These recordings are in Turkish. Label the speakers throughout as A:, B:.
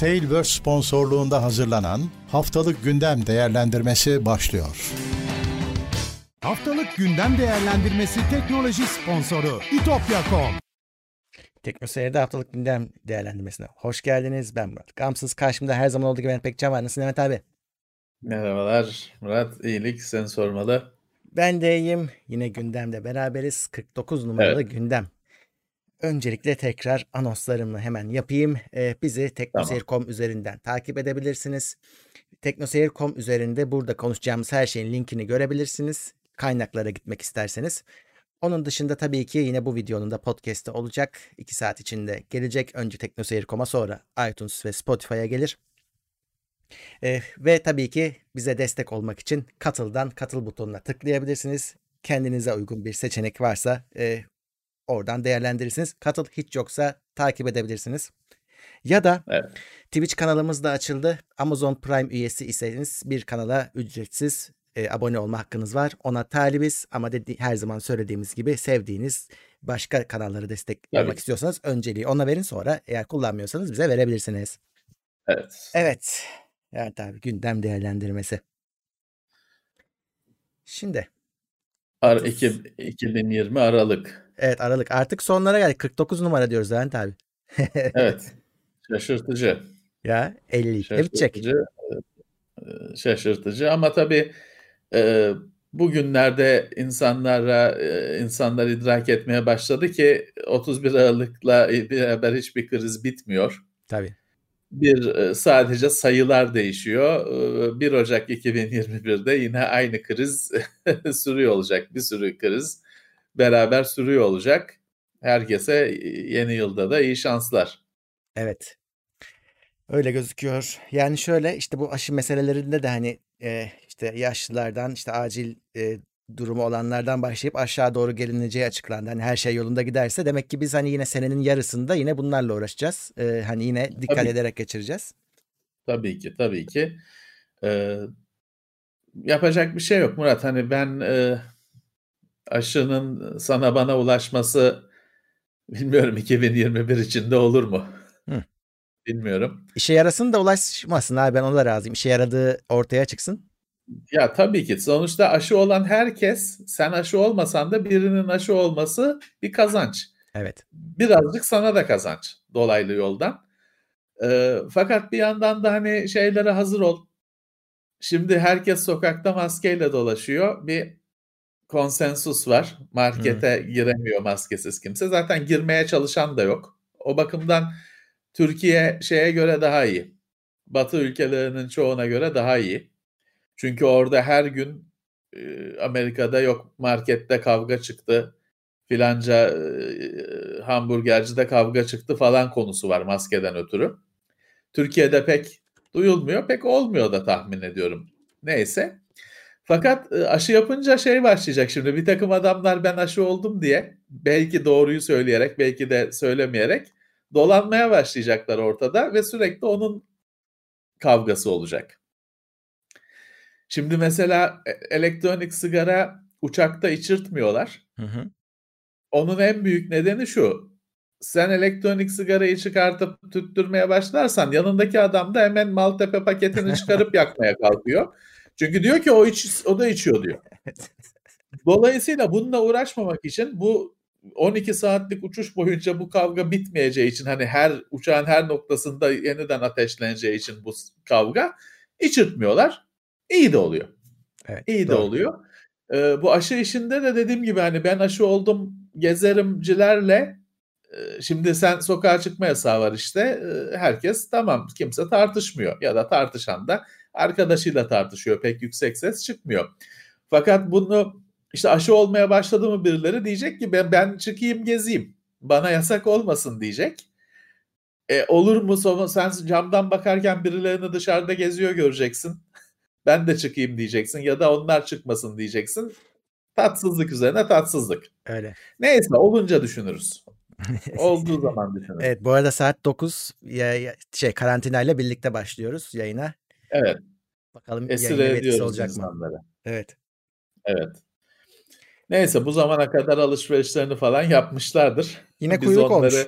A: Tailverse sponsorluğunda hazırlanan Haftalık Gündem Değerlendirmesi başlıyor.
B: Haftalık Gündem Değerlendirmesi teknoloji sponsoru itopya.com
C: Teknoseyir'de haftalık gündem değerlendirmesine hoş geldiniz. Ben Murat Gamsız. Karşımda her zaman olduğu gibi Mehmet Pekcan var. Nasılsın Mehmet abi?
D: Merhabalar Murat. iyilik sen sormalı.
C: Ben de iyiyim. Yine gündemde beraberiz. 49 numaralı
D: Evet.
C: gündem. Öncelikle tekrar anonslarımı hemen yapayım. Ee, bizi teknoseyir.com üzerinden takip edebilirsiniz. Teknoseyir.com üzerinde burada konuşacağımız her şeyin linkini görebilirsiniz. Kaynaklara gitmek isterseniz. Onun dışında tabii ki yine bu videonun da podcast'ı olacak. 2 saat içinde gelecek. Önce teknoseyir.com'a sonra iTunes ve Spotify'a gelir. Ee, ve tabii ki bize destek olmak için katıldan katıl butonuna tıklayabilirsiniz. Kendinize uygun bir seçenek varsa e, oradan değerlendirirsiniz. Katıl hiç yoksa takip edebilirsiniz. Ya da
D: Evet.
C: Twitch kanalımız da açıldı. Amazon Prime üyesi iseniz bir kanala ücretsiz e, abone olma hakkınız var. Ona talibiz ama dedi, her zaman söylediğimiz gibi sevdiğiniz başka kanalları destek
D: Tabii
C: olmak
D: ki.
C: istiyorsanız önceliği ona verin sonra eğer kullanmıyorsanız bize verebilirsiniz.
D: Evet.
C: Evet. Evet abi gündem değerlendirmesi. Şimdi
D: Ar 2, 2020 Aralık.
C: Evet Aralık artık sonlara geldik. 49 numara diyoruz Levent abi.
D: Evet. Şaşırtıcı.
C: ya 52'de bitecek.
D: Şaşırtıcı. e, Şaşırtıcı ama tabii e, bugünlerde insanlara e, insanlar idrak etmeye başladı ki 31 Aralık'la beraber hiçbir kriz bitmiyor.
C: Tabii.
D: Bir e, sadece sayılar değişiyor. E, 1 Ocak 2021'de yine aynı kriz sürüyor olacak. Bir sürü kriz beraber sürüyor olacak. Herkese yeni yılda da iyi şanslar.
C: Evet. Öyle gözüküyor. Yani şöyle işte bu aşı meselelerinde de hani e, işte yaşlılardan işte acil e, durumu olanlardan başlayıp aşağı doğru gelineceği açıklandı. Hani her şey yolunda giderse demek ki biz hani yine senenin yarısında yine bunlarla uğraşacağız. E, hani yine dikkat
D: Tabii.
C: ederek geçireceğiz.
D: Tabii ki, tabii ki. Ee, yapacak bir şey yok Murat. Hani ben e, aşının sana bana ulaşması bilmiyorum 2021 içinde olur mu?
C: Hı.
D: Bilmiyorum.
C: İşe yarasın da ulaşmasın abi ben ona razıyım. İşe yaradığı ortaya çıksın.
D: Ya tabii ki sonuçta aşı olan herkes sen aşı olmasan da birinin aşı olması bir kazanç.
C: Evet.
D: birazcık sana da kazanç dolaylı yoldan. Ee, fakat bir yandan da hani şeylere hazır ol. Şimdi herkes sokakta maskeyle dolaşıyor. Bir konsensus var. Markete giremiyor maskesiz kimse. Zaten girmeye çalışan da yok. O bakımdan Türkiye şeye göre daha iyi. Batı ülkelerinin çoğuna göre daha iyi. Çünkü orada her gün e, Amerika'da yok markette kavga çıktı filanca e, hamburgercide kavga çıktı falan konusu var maskeden ötürü. Türkiye'de pek duyulmuyor, pek olmuyor da tahmin ediyorum. Neyse. Fakat e, aşı yapınca şey başlayacak şimdi bir takım adamlar ben aşı oldum diye belki doğruyu söyleyerek belki de söylemeyerek dolanmaya başlayacaklar ortada ve sürekli onun kavgası olacak. Şimdi mesela e- elektronik sigara uçakta içirtmiyorlar.
C: Hı hı.
D: Onun en büyük nedeni şu. Sen elektronik sigarayı çıkartıp tüttürmeye başlarsan yanındaki adam da hemen Maltepe paketini çıkarıp yakmaya kalkıyor. Çünkü diyor ki o iç, o da içiyor diyor. Dolayısıyla bununla uğraşmamak için bu 12 saatlik uçuş boyunca bu kavga bitmeyeceği için hani her uçağın her noktasında yeniden ateşleneceği için bu kavga içirtmiyorlar. İyi de oluyor.
C: Evet.
D: İyi de
C: doğru.
D: oluyor. Ee, bu aşı işinde de dediğim gibi hani ben aşı oldum gezerimcilerle e, şimdi sen sokağa çıkma yasağı var işte e, herkes tamam kimse tartışmıyor ya da tartışan da arkadaşıyla tartışıyor pek yüksek ses çıkmıyor. Fakat bunu işte aşı olmaya başladı mı birileri diyecek ki ben, ben çıkayım gezeyim bana yasak olmasın diyecek. E, olur mu sonra sen camdan bakarken birilerini dışarıda geziyor göreceksin. Ben de çıkayım diyeceksin ya da onlar çıkmasın diyeceksin. Tatsızlık üzerine tatsızlık.
C: Öyle.
D: Neyse olunca düşünürüz. Olduğu zaman düşünürüz.
C: Evet bu arada saat 9 ya, ya- şey karantinayla birlikte başlıyoruz yayına.
D: Evet.
C: Bakalım
D: Esir ediyoruz
C: olacak mı?
D: insanları.
C: Evet.
D: Evet. Neyse bu zamana kadar alışverişlerini falan yapmışlardır.
C: Yine
D: Biz
C: kuyruk
D: onları
C: olmuş.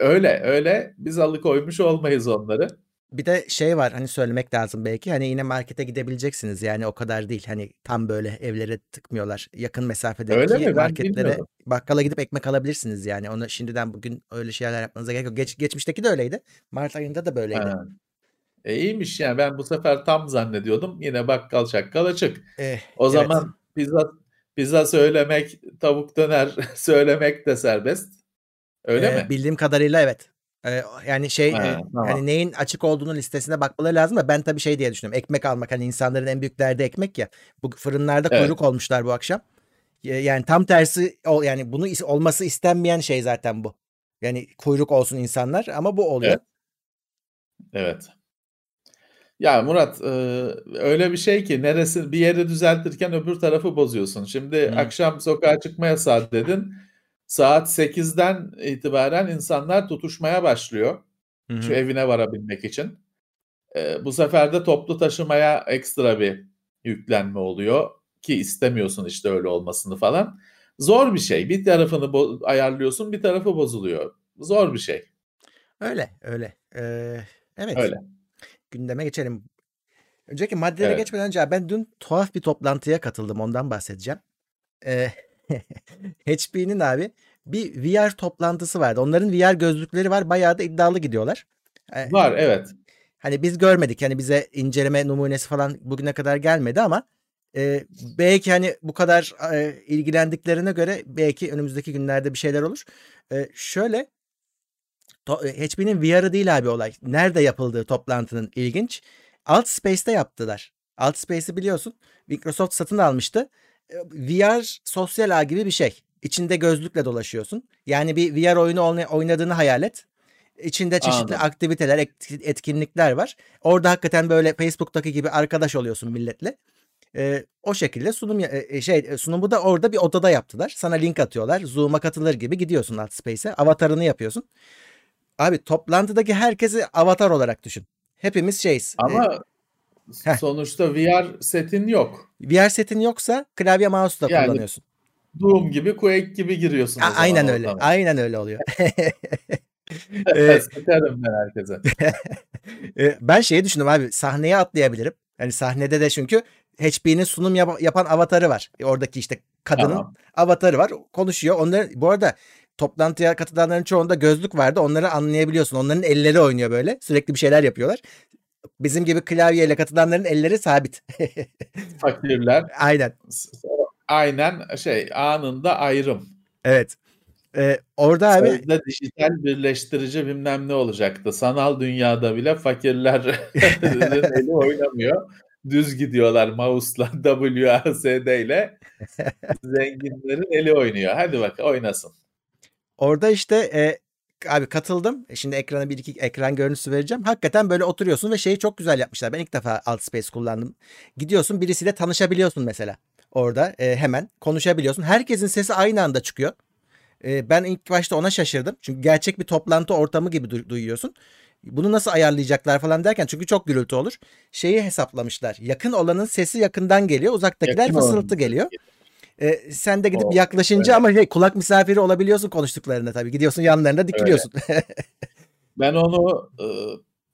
D: Öyle öyle biz alıkoymuş olmayız onları.
C: Bir de şey var hani söylemek lazım belki hani yine markete gidebileceksiniz yani o kadar değil hani tam böyle evlere tıkmıyorlar yakın mesafedeki
D: Öyle mi? Ben
C: marketlere
D: bilmiyordum.
C: bakkala gidip ekmek alabilirsiniz yani onu şimdiden bugün öyle şeyler yapmanıza gerek yok. Geç, geçmişteki de öyleydi Mart ayında da böyleydi.
D: Ha. E iyiymiş yani ben bu sefer tam zannediyordum yine bakkal çakkal açık.
C: Eh,
D: O
C: evet.
D: zaman pizza pizza söylemek, tavuk döner söylemek de serbest. Öyle
C: Ee,
D: mi?
C: Bildiğim kadarıyla evet. Ee, yani şey
D: Ha,
C: e,
D: tamam.
C: hani neyin açık olduğunu listesine bakmaları lazım da ben tabii şey diye düşünüyorum. Ekmek almak hani insanların en büyük derdi ekmek ya. Bu fırınlarda
D: Evet.
C: kuyruk olmuşlar bu akşam. Yani tam tersi yani bunu is- olması istenmeyen şey zaten bu. Yani kuyruk olsun insanlar ama bu oluyor.
D: Evet. Evet. Ya Murat e, öyle bir şey ki neresi bir yeri düzeltirken öbür tarafı bozuyorsun. Şimdi
C: Hı.
D: akşam sokağa çıkma yasağı dedin. Saat 8'den itibaren insanlar tutuşmaya başlıyor.
C: Hı.
D: Şu evine varabilmek için. E, bu sefer de toplu taşımaya ekstra bir yüklenme oluyor ki istemiyorsun işte öyle olmasını falan. Zor bir şey. Bir tarafını bo- ayarlıyorsun, bir tarafı bozuluyor. Zor bir şey.
C: Öyle öyle. Ee, evet.
D: Öyle.
C: Gündeme geçelim. Önceki maddelere
D: Evet.
C: geçmeden önce ben dün tuhaf bir toplantıya katıldım. Ondan bahsedeceğim. Ee, HP'nin abi bir VR toplantısı vardı. Onların VR gözlükleri var. Bayağı da iddialı gidiyorlar. Ee,
D: Var evet.
C: Hani biz görmedik. Hani bize inceleme numunesi falan bugüne kadar gelmedi ama e, belki hani bu kadar e, ilgilendiklerine göre belki önümüzdeki günlerde bir şeyler olur. E, şöyle HP'nin VR'ı değil abi olay. Nerede yapıldığı toplantının ilginç. Alt Space'te yaptılar. Alt Space'i biliyorsun. Microsoft satın almıştı. E, VR sosyal ağ gibi bir şey. İçinde gözlükle dolaşıyorsun. Yani bir VR oyunu oyna- oynadığını hayal et. İçinde çeşitli
D: Anladım.
C: aktiviteler, et- etkinlikler var. Orada hakikaten böyle Facebook'taki gibi arkadaş oluyorsun milletle. Ee, o şekilde sunum e, şey e, sunumu da orada bir odada yaptılar. Sana link atıyorlar. Zoom'a katılır gibi gidiyorsun Altspace'e. Avatarını yapıyorsun. Abi toplantıdaki herkesi avatar olarak düşün. Hepimiz şeyiz.
D: Ama
C: heh.
D: sonuçta VR setin yok.
C: Ee, VR setin yoksa klavye mouse da
D: Yani
C: kullanıyorsun.
D: Doom gibi, Quake gibi giriyorsun
C: A- aynen öyle.
D: ortama.
C: Aynen öyle oluyor. Ee,
D: Sıkarım ben herkese.
C: E, ben şeyi düşündüm abi sahneye atlayabilirim. Hani sahnede de çünkü HP'nin sunum yap- yapan avatarı var. E, Oradaki işte kadının
D: Tamam.
C: avatarı var. Konuşuyor. Onları bu arada toplantıya katılanların çoğunda gözlük vardı. Onları anlayabiliyorsun. Onların elleri oynuyor böyle. Sürekli bir şeyler yapıyorlar. Bizim gibi klavyeyle katılanların elleri sabit.
D: Fakirler.
C: Aynen.
D: Aynen şey anında ayrım.
C: Evet. E, orada abi
D: Sözde dijital birleştirici bilmem ne olacaktı. Sanal dünyada bile fakirlerin eli oynamıyor. Düz gidiyorlar mouse'la WASD ile. Zenginlerin eli oynuyor. Hadi bak oynasın.
C: Orada işte e, abi katıldım. E, Şimdi ekrana bir iki ekran görüntüsü vereceğim. Hakikaten böyle oturuyorsun ve şeyi çok güzel yapmışlar. Ben ilk defa Altspace kullandım. Gidiyorsun birisiyle tanışabiliyorsun mesela. Orada e, hemen konuşabiliyorsun. Herkesin sesi aynı anda çıkıyor. E, ben ilk başta ona şaşırdım. Çünkü gerçek bir toplantı ortamı gibi du- duyuyorsun. Bunu nasıl ayarlayacaklar falan derken çünkü çok gürültü olur. Şeyi hesaplamışlar. Yakın olanın sesi yakından geliyor. Uzaktakiler
D: Yakın
C: fısıltı geliyor. E, sen de gidip
D: O,
C: yaklaşınca
D: evet.
C: ama şey, kulak misafiri olabiliyorsun konuştuklarında tabii. Gidiyorsun yanlarına dikiliyorsun.
D: Ben onu e,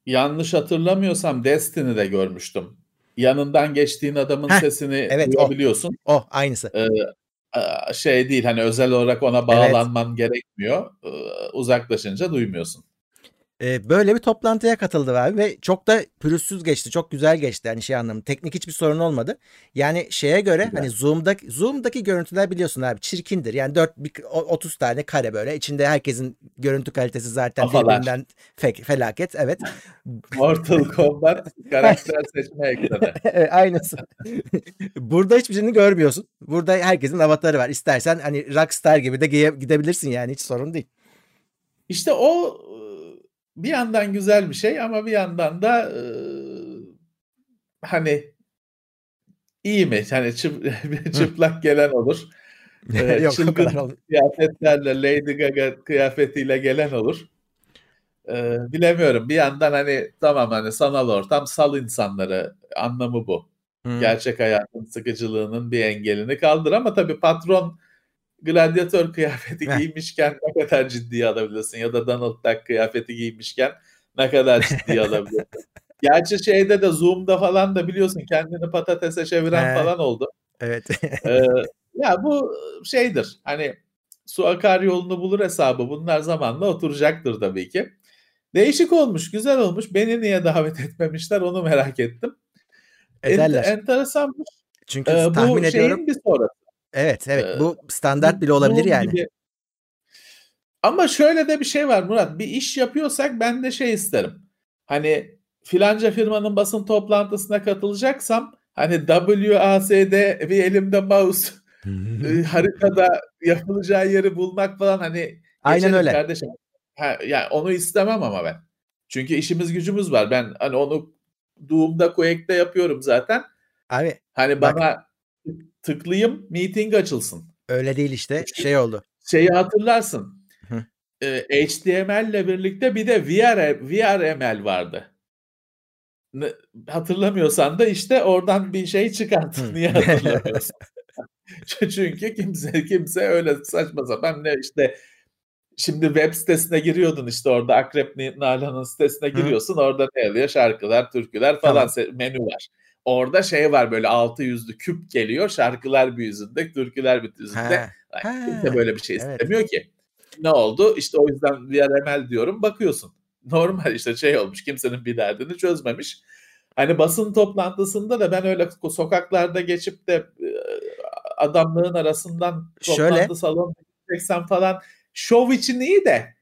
D: yanlış hatırlamıyorsam Destiny'de görmüştüm. Yanından geçtiğin adamın
C: Heh,
D: sesini
C: evet, o.
D: duyabiliyorsun.
C: oh aynısı.
D: E, e, şey değil hani özel olarak ona bağlanman gerekmiyor. E, uzaklaşınca duymuyorsun.
C: Ee, böyle bir toplantıya katıldı abi ve çok da pürüzsüz geçti. Çok güzel geçti hani şey anlamı. Teknik hiçbir sorun olmadı. Yani şeye göre
D: Güzel.
C: hani Zoom'daki Zoom'daki görüntüler biliyorsun abi çirkindir. Yani 4 bir- o- 30 tane kare böyle. İçinde herkesin görüntü kalitesi zaten birbirinden fe- felaket. Evet.
D: Mortal Kombat karakter seçme ekranı.
C: Evet, Aynısı. Burada hiçbir şeyini görmüyorsun. Burada herkesin avatarı var. İstersen hani Rockstar gibi de gidebilirsin yani hiç sorun değil.
D: İşte o e, bir yandan güzel bir şey ama bir yandan da e, hani iyi mi? Hani çıp- çıplak gelen olur.
C: Yok
D: çılgın kıyafetlerle Lady Gaga kıyafetiyle gelen olur. E, bilemiyorum. Bir yandan hani tamam hani sanal ortam sal insanları anlamı bu.
C: Hı.
D: Gerçek hayatın sıkıcılığının bir engelini kaldır ama tabii patron gladyatör kıyafeti giymişken ne kadar ciddiye alabilirsin ya da Donald Duck kıyafeti giymişken ne kadar ciddiye alabilirsin. Gerçi şeyde de Zoom'da falan da biliyorsun kendini patatese çeviren falan oldu.
C: Evet.
D: Ee, ya bu şeydir hani su akar yolunu bulur hesabı bunlar zamanla oturacaktır tabii ki. Değişik olmuş, güzel olmuş. Beni niye davet etmemişler onu merak ettim.
C: Ederler.
D: enteresanmış.
C: Çünkü
D: Ee,
C: tahmin
D: bu
C: ediyorum.
D: şeyin bir sonrası.
C: Evet evet
D: Ee,
C: bu standart bile olabilir yani.
D: gibi. Ama şöyle de bir şey var Murat. Bir iş yapıyorsak ben de şey isterim. Hani filanca firmanın basın toplantısına katılacaksam hani WASD bir elimde mouse e, haritada yapılacağı yeri bulmak falan hani
C: Aynen öyle.
D: kardeşim. Ha, yani onu istemem ama ben. Çünkü işimiz gücümüz var. Ben hani onu Doom'da Quake'de yapıyorum zaten.
C: Abi
D: Hani
C: Bak-
D: bana tıklayayım meeting açılsın.
C: öyle değil işte şey oldu.
D: Şeyi hatırlarsın.
C: Hı.
D: Ee, HTML ile birlikte bir de VR, VRML vardı. Hatırlamıyorsan da işte oradan bir şey çıkart.
C: Hı.
D: Niye hatırlamıyorsun? Çünkü kimse kimse öyle saçma sapan ne işte şimdi web sitesine giriyordun işte orada Akrep Nalan'ın sitesine giriyorsun orada ne oluyor şarkılar türküler falan
C: Tamam.
D: menü var. Orada şey var böyle altı yüzlü küp geliyor şarkılar bir yüzünde türküler bir yüzünde.
C: Ha,
D: Yani
C: Ha,
D: kimse böyle bir şey
C: evet.
D: istemiyor ki. Ne oldu? İşte o yüzden VRML diyorum bakıyorsun. Normal işte şey olmuş kimsenin bir derdini çözmemiş. Hani basın toplantısında da ben öyle sokaklarda geçip de e, adamlığın arasından
C: Şöyle.
D: toplantı salonuna gideceksen falan şov için iyi de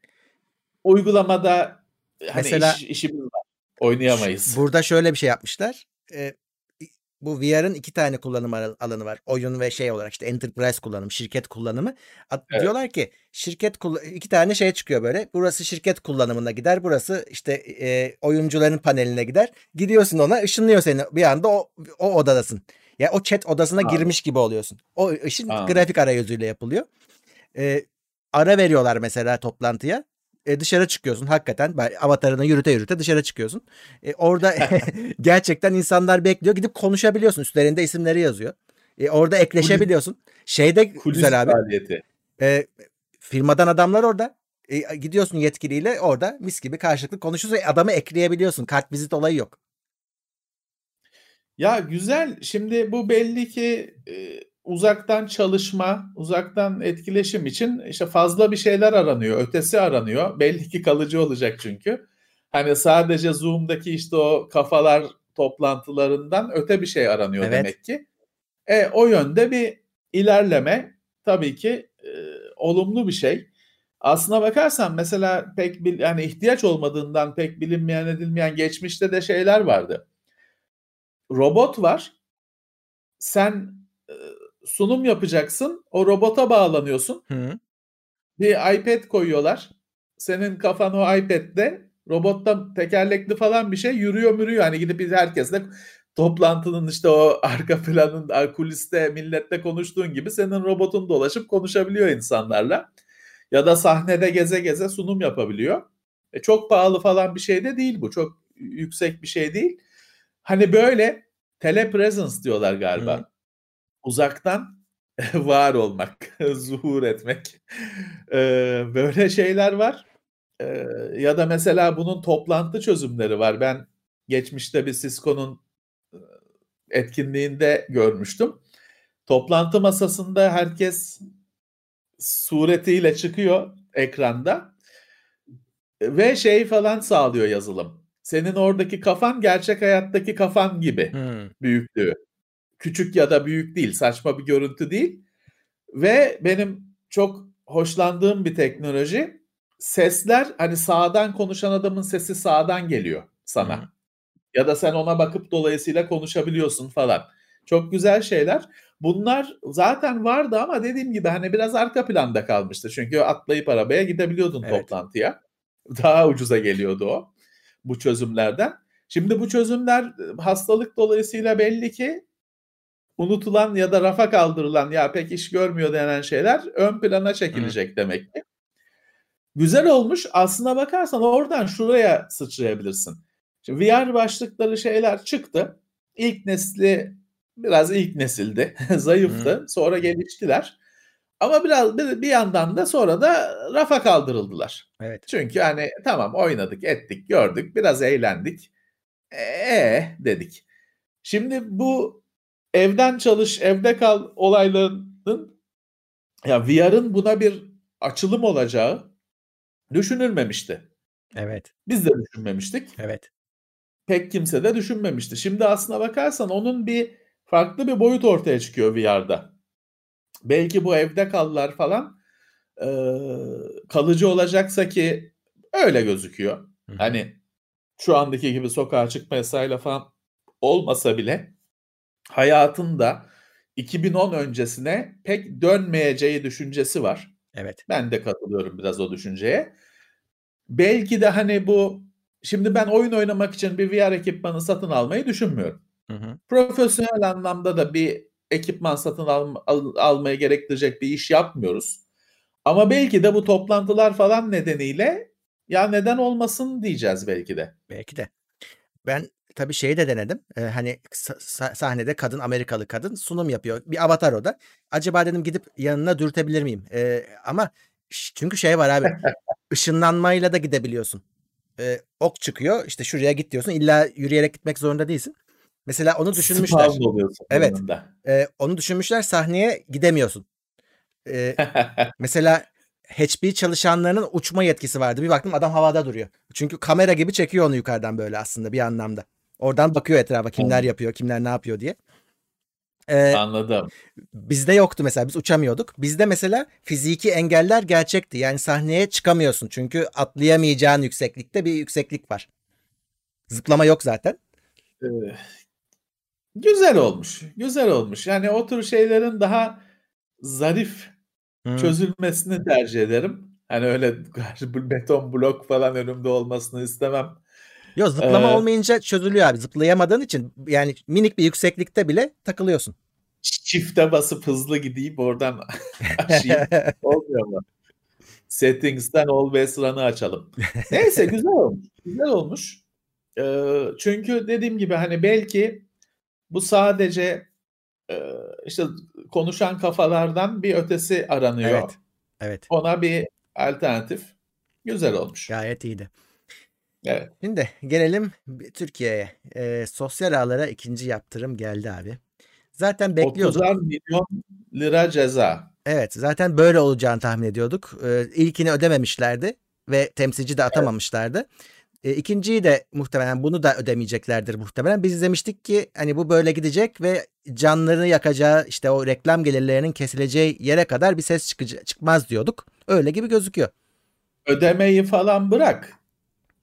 D: uygulamada hani
C: Mesela-
D: iş, işimiz var. Oynayamayız.
C: Burada şöyle bir şey yapmışlar. Ee, bu VR'ın iki tane kullanım al- alanı var. Oyun ve şey olarak işte enterprise kullanımı, şirket kullanımı. At-
D: Evet.
C: Diyorlar ki şirket iki tane şey çıkıyor böyle. Burası şirket kullanımına gider. Burası işte e, oyuncuların paneline gider. Gidiyorsun ona ışınlıyor seni. Bir anda o, o odadasın. Ya o chat odasına
D: Anladım.
C: girmiş gibi oluyorsun. O işin
D: Anladım.
C: grafik arayüzüyle yapılıyor. Ee, ara veriyorlar mesela toplantıya. E, dışarı çıkıyorsun hakikaten avatarını yürüte yürüte dışarı çıkıyorsun. E, orada gerçekten insanlar bekliyor gidip konuşabiliyorsun üstlerinde isimleri yazıyor. E, orada ekleşebiliyorsun. Şeyde
D: Kulis
C: güzel abi.
D: faaliyeti.
C: E, firmadan adamlar orada. E, gidiyorsun yetkiliyle orada mis gibi karşılıklı konuşuyorsun. E, adamı ekleyebiliyorsun. Kart vizit olayı yok.
D: Ya güzel. Şimdi bu belli ki e, uzaktan çalışma, uzaktan etkileşim için işte fazla bir şeyler aranıyor, ötesi aranıyor. Belli ki kalıcı olacak çünkü. Hani sadece Zoom'daki işte o kafalar toplantılarından öte bir şey aranıyor
C: Evet.
D: demek ki. E, o yönde bir ilerleme tabii ki e, olumlu bir şey. Aslına bakarsan mesela pek bil, yani ihtiyaç olmadığından pek bilinmeyen edilmeyen geçmişte de şeyler vardı robot var. Sen sunum yapacaksın. O robota bağlanıyorsun.
C: Hı.
D: Bir iPad koyuyorlar. Senin kafan o iPad'de robotta tekerlekli falan bir şey yürüyor mürüyor. Hani gidip biz herkesle toplantının işte o arka planın kuliste milletle konuştuğun gibi senin robotun dolaşıp konuşabiliyor insanlarla. Ya da sahnede geze geze sunum yapabiliyor. E, çok pahalı falan bir şey de değil bu. Çok yüksek bir şey değil. Hani böyle telepresence diyorlar galiba.
C: Hı.
D: Uzaktan var olmak, zuhur etmek. Ee, böyle şeyler var. Ee, ya da mesela bunun toplantı çözümleri var. Ben geçmişte bir Cisco'nun etkinliğinde görmüştüm. Toplantı masasında herkes suretiyle çıkıyor ekranda ve şey falan sağlıyor yazılım. Senin oradaki kafan gerçek hayattaki kafan gibi
C: Hı.
D: büyüklüğü. Küçük ya da büyük değil, saçma bir görüntü değil. Ve benim çok hoşlandığım bir teknoloji. Sesler hani sağdan konuşan adamın sesi sağdan geliyor sana.
C: Hı.
D: Ya da sen ona bakıp dolayısıyla konuşabiliyorsun falan. Çok güzel şeyler. Bunlar zaten vardı ama dediğim gibi hani biraz arka planda kalmıştı. Çünkü atlayıp arabaya gidebiliyordun
C: Evet.
D: toplantıya. Daha ucuza geliyordu o bu çözümlerden. Şimdi bu çözümler hastalık dolayısıyla belli ki unutulan ya da rafa kaldırılan ya pek iş görmüyor denen şeyler ön plana çekilecek demek ki. Güzel olmuş. Aslına bakarsan oradan şuraya sıçrayabilirsin. Şimdi VR başlıkları şeyler çıktı. İlk nesli biraz ilk nesildi. Zayıftı. Sonra geliştiler. Ama biraz bir, bir yandan da sonra da rafa kaldırıldılar.
C: Evet.
D: Çünkü hani tamam oynadık, ettik, gördük, biraz eğlendik. Ee dedik. Şimdi bu evden çalış, evde kal olaylarının ya VR'ın buna bir açılım olacağı düşünülmemişti.
C: Evet.
D: Biz de düşünmemiştik.
C: Evet.
D: Pek kimse de düşünmemişti. Şimdi aslına bakarsan onun bir farklı bir boyut ortaya çıkıyor VR'da. Belki bu evde kallar falan e, kalıcı olacaksa ki öyle gözüküyor.
C: Hı.
D: Hani şu andaki gibi sokağa çıkma yasayla falan olmasa bile hayatında 2010 öncesine pek dönmeyeceği düşüncesi var.
C: Evet.
D: Ben de katılıyorum biraz o düşünceye. Belki de hani bu şimdi ben oyun oynamak için bir VR ekipmanı satın almayı düşünmüyorum.
C: Hı hı.
D: Profesyonel anlamda da bir ekipman satın al, al- almaya gerektirecek bir iş yapmıyoruz. Ama belki de bu toplantılar falan nedeniyle ya neden olmasın diyeceğiz belki de.
C: Belki de. Ben tabii şeyi de denedim. Ee, hani sa- sa- sahnede kadın Amerikalı kadın sunum yapıyor. Bir avatar o da. Acaba dedim gidip yanına dürtebilir miyim? Ee, ama çünkü şey var abi. ışınlanmayla da gidebiliyorsun. Ee, ok çıkıyor. işte şuraya git diyorsun. İlla yürüyerek gitmek zorunda değilsin. Mesela onu düşünmüşler. Evet. Ee, onu düşünmüşler. Sahneye gidemiyorsun. Ee, Mesela HP çalışanlarının uçma yetkisi vardı. Bir baktım adam havada duruyor. Çünkü kamera gibi çekiyor onu yukarıdan böyle aslında bir anlamda. Oradan bakıyor etrafa kimler
D: Anladım.
C: yapıyor, kimler ne yapıyor diye. Ee,
D: Anladım.
C: bizde yoktu mesela biz uçamıyorduk. Bizde mesela fiziki engeller gerçekti. Yani sahneye çıkamıyorsun. Çünkü atlayamayacağın yükseklikte bir yükseklik var. Zıplama yok zaten.
D: Ee, güzel olmuş. Güzel olmuş. Yani o tür şeylerin daha zarif
C: Hmm.
D: çözülmesini tercih ederim. Hani öyle beton blok falan önümde olmasını istemem.
C: Yok zıplama
D: Ee,
C: olmayınca çözülüyor abi. Zıplayamadığın için yani minik bir yükseklikte bile takılıyorsun.
D: Çifte basıp hızlı gideyim oradan aşayım. Olmuyor mu? Settings'ten Always Run'ı açalım. Neyse güzel olmuş. Güzel olmuş. Ee, çünkü dediğim gibi hani belki bu sadece e, işte konuşan kafalardan bir ötesi aranıyor.
C: Evet. Evet.
D: Ona bir alternatif. Güzel olmuş.
C: Gayet iyiydi.
D: Evet.
C: Şimdi gelelim Türkiye'ye. Ee, sosyal ağlara ikinci yaptırım geldi abi. Zaten bekliyorduk.
D: 30'ar milyon lira ceza.
C: Evet, zaten böyle olacağını tahmin ediyorduk. Ee, ilkini ödememişlerdi ve temsilci de atamamışlardı. Ee, ikinciyi de muhtemelen bunu da ödemeyeceklerdir muhtemelen. Biz demiştik ki hani bu böyle gidecek ve canlarını yakacağı işte o reklam gelirlerinin kesileceği yere kadar bir ses çıkıcı, çıkmaz diyorduk. Öyle gibi gözüküyor.
D: Ödemeyi falan bırak.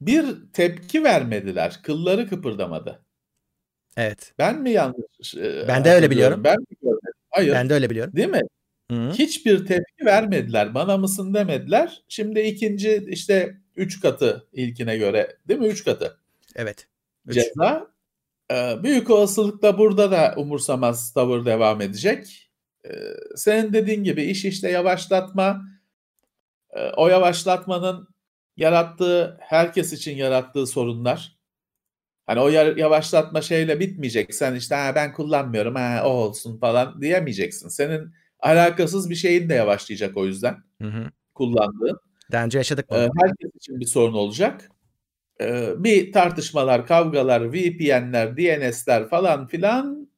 D: Bir tepki vermediler. Kılları kıpırdamadı.
C: Evet.
D: Ben mi yanlış? e,
C: Ben de öyle biliyorum.
D: Ben mi görmedim? Hayır.
C: Ben de öyle biliyorum.
D: Değil mi?
C: Hı.
D: Hiçbir tepki vermediler. Bana mısın demediler. Şimdi ikinci işte üç katı ilkine göre değil mi? Üç katı
C: Evet. Üç.
D: ceza. Ee, büyük olasılıkla burada da umursamaz tavır devam edecek. Ee, senin dediğin gibi iş işte yavaşlatma. Ee, o yavaşlatmanın yarattığı, herkes için yarattığı sorunlar. Hani o ya- yavaşlatma şeyle bitmeyecek. Sen işte ha, ben kullanmıyorum ha, o olsun falan diyemeyeceksin. Senin alakasız bir şeyin de yavaşlayacak o yüzden
C: Hı hı.
D: kullandığın.
C: Daha önce yaşadık bunu.
D: Ee, herkes için bir sorun olacak. Ee, bir tartışmalar, kavgalar, VPN'ler, DNS'ler falan filan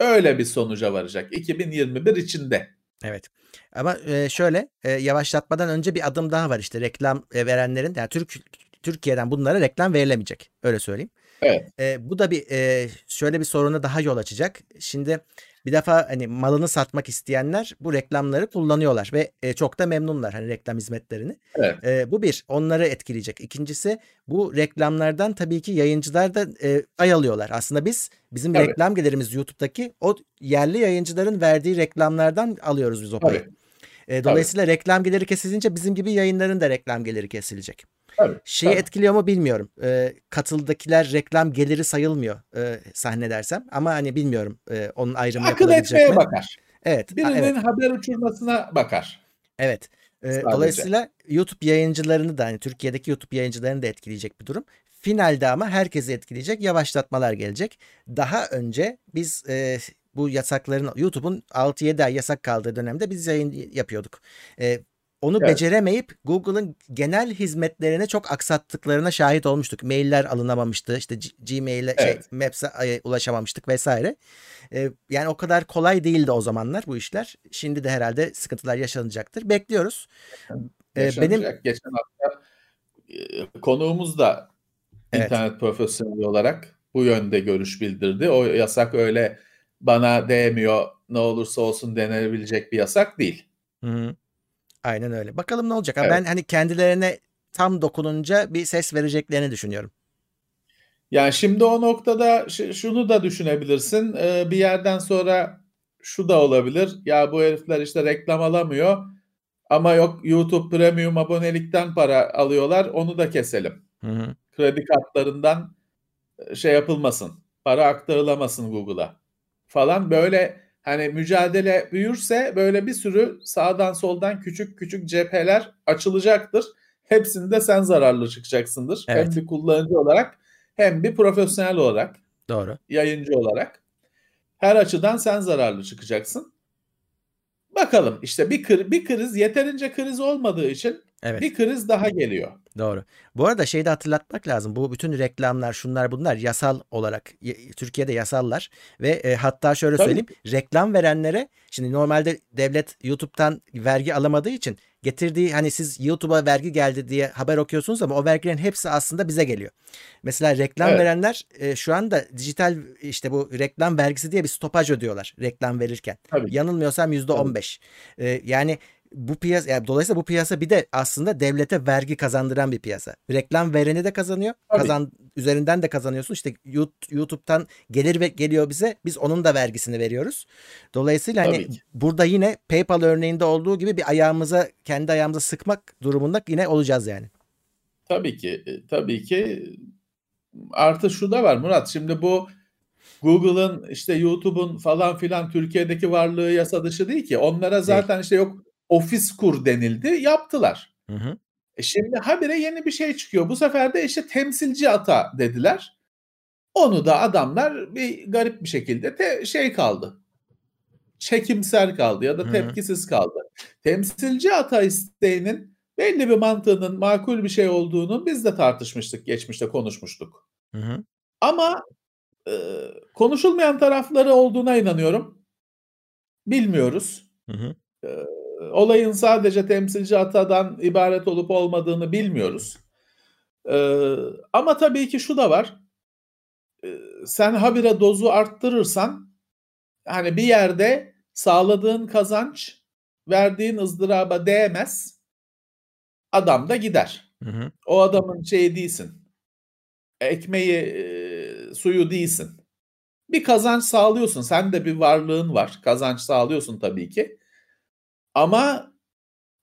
D: öyle bir sonuca varacak. 2021 içinde.
C: Evet. Ama şöyle yavaşlatmadan önce bir adım daha var işte reklam verenlerin yani Türk Türkiye'den bunlara reklam verilemeyecek. Öyle söyleyeyim.
D: Evet.
C: E, bu da bir e, şöyle bir soruna daha yol açacak. Şimdi bir defa hani malını satmak isteyenler bu reklamları kullanıyorlar ve e, çok da memnunlar hani reklam hizmetlerini.
D: Evet.
C: E, bu bir onları etkileyecek. İkincisi bu reklamlardan tabii ki yayıncılar da e, pay alıyorlar. Aslında biz bizim
D: Tabii.
C: reklam gelirimiz YouTube'daki o yerli yayıncıların verdiği reklamlardan alıyoruz biz o payı.
D: Tabii.
C: E, dolayısıyla reklam geliri kesilince bizim gibi yayınların da reklam geliri kesilecek.
D: Tabii.
C: Şeyi
D: tabii.
C: etkiliyor mu bilmiyorum. E, katıldakiler reklam geliri sayılmıyor e, sahnedersem. Ama hani bilmiyorum e, onun ayrımı
D: Akıl etmeye
C: mi?
D: bakar.
C: Evet.
D: Birinin
C: evet.
D: haber uçurmasına bakar.
C: Evet. Ee,
D: Sadece.
C: dolayısıyla YouTube yayıncılarını da hani Türkiye'deki YouTube yayıncılarını da etkileyecek bir durum. Finalde ama herkesi etkileyecek yavaşlatmalar gelecek. Daha önce biz e, bu yasakların YouTube'un 6-7 ay yasak kaldığı dönemde biz yayın yapıyorduk. E, onu
D: Evet.
C: beceremeyip Google'ın genel hizmetlerine çok aksattıklarına şahit olmuştuk. Mailler alınamamıştı. İşte Gmail'e şey
D: Evet.
C: Maps'e e, ulaşamamıştık vesaire. E, yani o kadar kolay değildi o zamanlar bu işler. Şimdi de herhalde sıkıntılar yaşanacaktır. Bekliyoruz. E, benim.
D: Geçen hafta e, konuğumuz da
C: Evet.
D: internet profesyoneli olarak bu yönde görüş bildirdi. O yasak öyle bana değmiyor ne olursa olsun denebilecek bir yasak değil.
C: Hı hı. Aynen öyle. Bakalım ne olacak.
D: Evet.
C: Ben hani kendilerine tam dokununca bir ses vereceklerini düşünüyorum.
D: Yani şimdi o noktada şunu da düşünebilirsin. Ee, bir yerden sonra şu da olabilir. Ya bu herifler işte reklam alamıyor ama yok YouTube Premium abonelikten para alıyorlar. Onu da keselim.
C: Hı hı.
D: Kredi kartlarından e, şey yapılmasın. Para aktarılamasın Google'a falan böyle hani mücadele büyürse böyle bir sürü sağdan soldan küçük küçük cepheler açılacaktır. Hepsinde sen zararlı çıkacaksındır.
C: Evet.
D: Hem bir kullanıcı olarak hem bir profesyonel olarak,
C: Doğru.
D: yayıncı olarak. Her açıdan sen zararlı çıkacaksın. Bakalım işte bir, kri- bir kriz yeterince kriz olmadığı için
C: Evet.
D: bir kriz daha geliyor.
C: Doğru. Bu arada şeyi de hatırlatmak lazım. Bu bütün reklamlar, şunlar bunlar yasal olarak Türkiye'de yasallar ve e, hatta şöyle
D: Tabii.
C: söyleyeyim, reklam verenlere şimdi normalde devlet YouTube'dan vergi alamadığı için getirdiği hani siz YouTube'a vergi geldi diye haber okuyorsunuz ama o vergilerin hepsi aslında bize geliyor. Mesela reklam
D: Evet.
C: verenler e, şu anda dijital işte bu reklam vergisi diye bir stopaj ödüyorlar reklam verirken.
D: Tabii.
C: Yanılmıyorsam %15. E, yani bu piyasa yani dolayısıyla bu piyasa bir de aslında devlete vergi kazandıran bir piyasa. Reklam vereni de kazanıyor.
D: Tabii.
C: Kazan üzerinden de kazanıyorsun. İşte Yout- YouTube'dan gelir ve geliyor bize. Biz onun da vergisini veriyoruz. Dolayısıyla hani
D: Tabii ki.
C: burada yine PayPal örneğinde olduğu gibi bir ayağımıza kendi ayağımıza sıkmak durumunda yine olacağız yani.
D: Tabii ki, e, tabii ki. Artı şu da var Murat. Şimdi bu Google'ın işte YouTube'un falan filan Türkiye'deki varlığı yasa dışı değil ki. Onlara zaten işte yok ofis kur denildi, yaptılar.
C: Hı hı.
D: E şimdi habire yeni bir şey çıkıyor. Bu sefer de işte temsilci ata dediler. Onu da adamlar bir garip bir şekilde te- şey kaldı. Çekimser kaldı ya da
C: Hı.
D: tepkisiz kaldı. Temsilci ata isteğinin belli bir mantığının makul bir şey olduğunu biz de tartışmıştık, geçmişte konuşmuştuk.
C: Hı hı.
D: Ama e, konuşulmayan tarafları olduğuna inanıyorum. Bilmiyoruz.
C: Hı hı.
D: Olayın sadece temsilci atadan ibaret olup olmadığını bilmiyoruz. Ee, ama tabii ki şu da var. Ee, sen habire dozu arttırırsan hani bir yerde sağladığın kazanç verdiğin ızdıraba değmez. Adam da gider.
C: Hı hı.
D: O adamın şeyi değilsin. Ekmeği, e, suyu değilsin. Bir kazanç sağlıyorsun. Sen de bir varlığın var. Kazanç sağlıyorsun tabii ki. Ama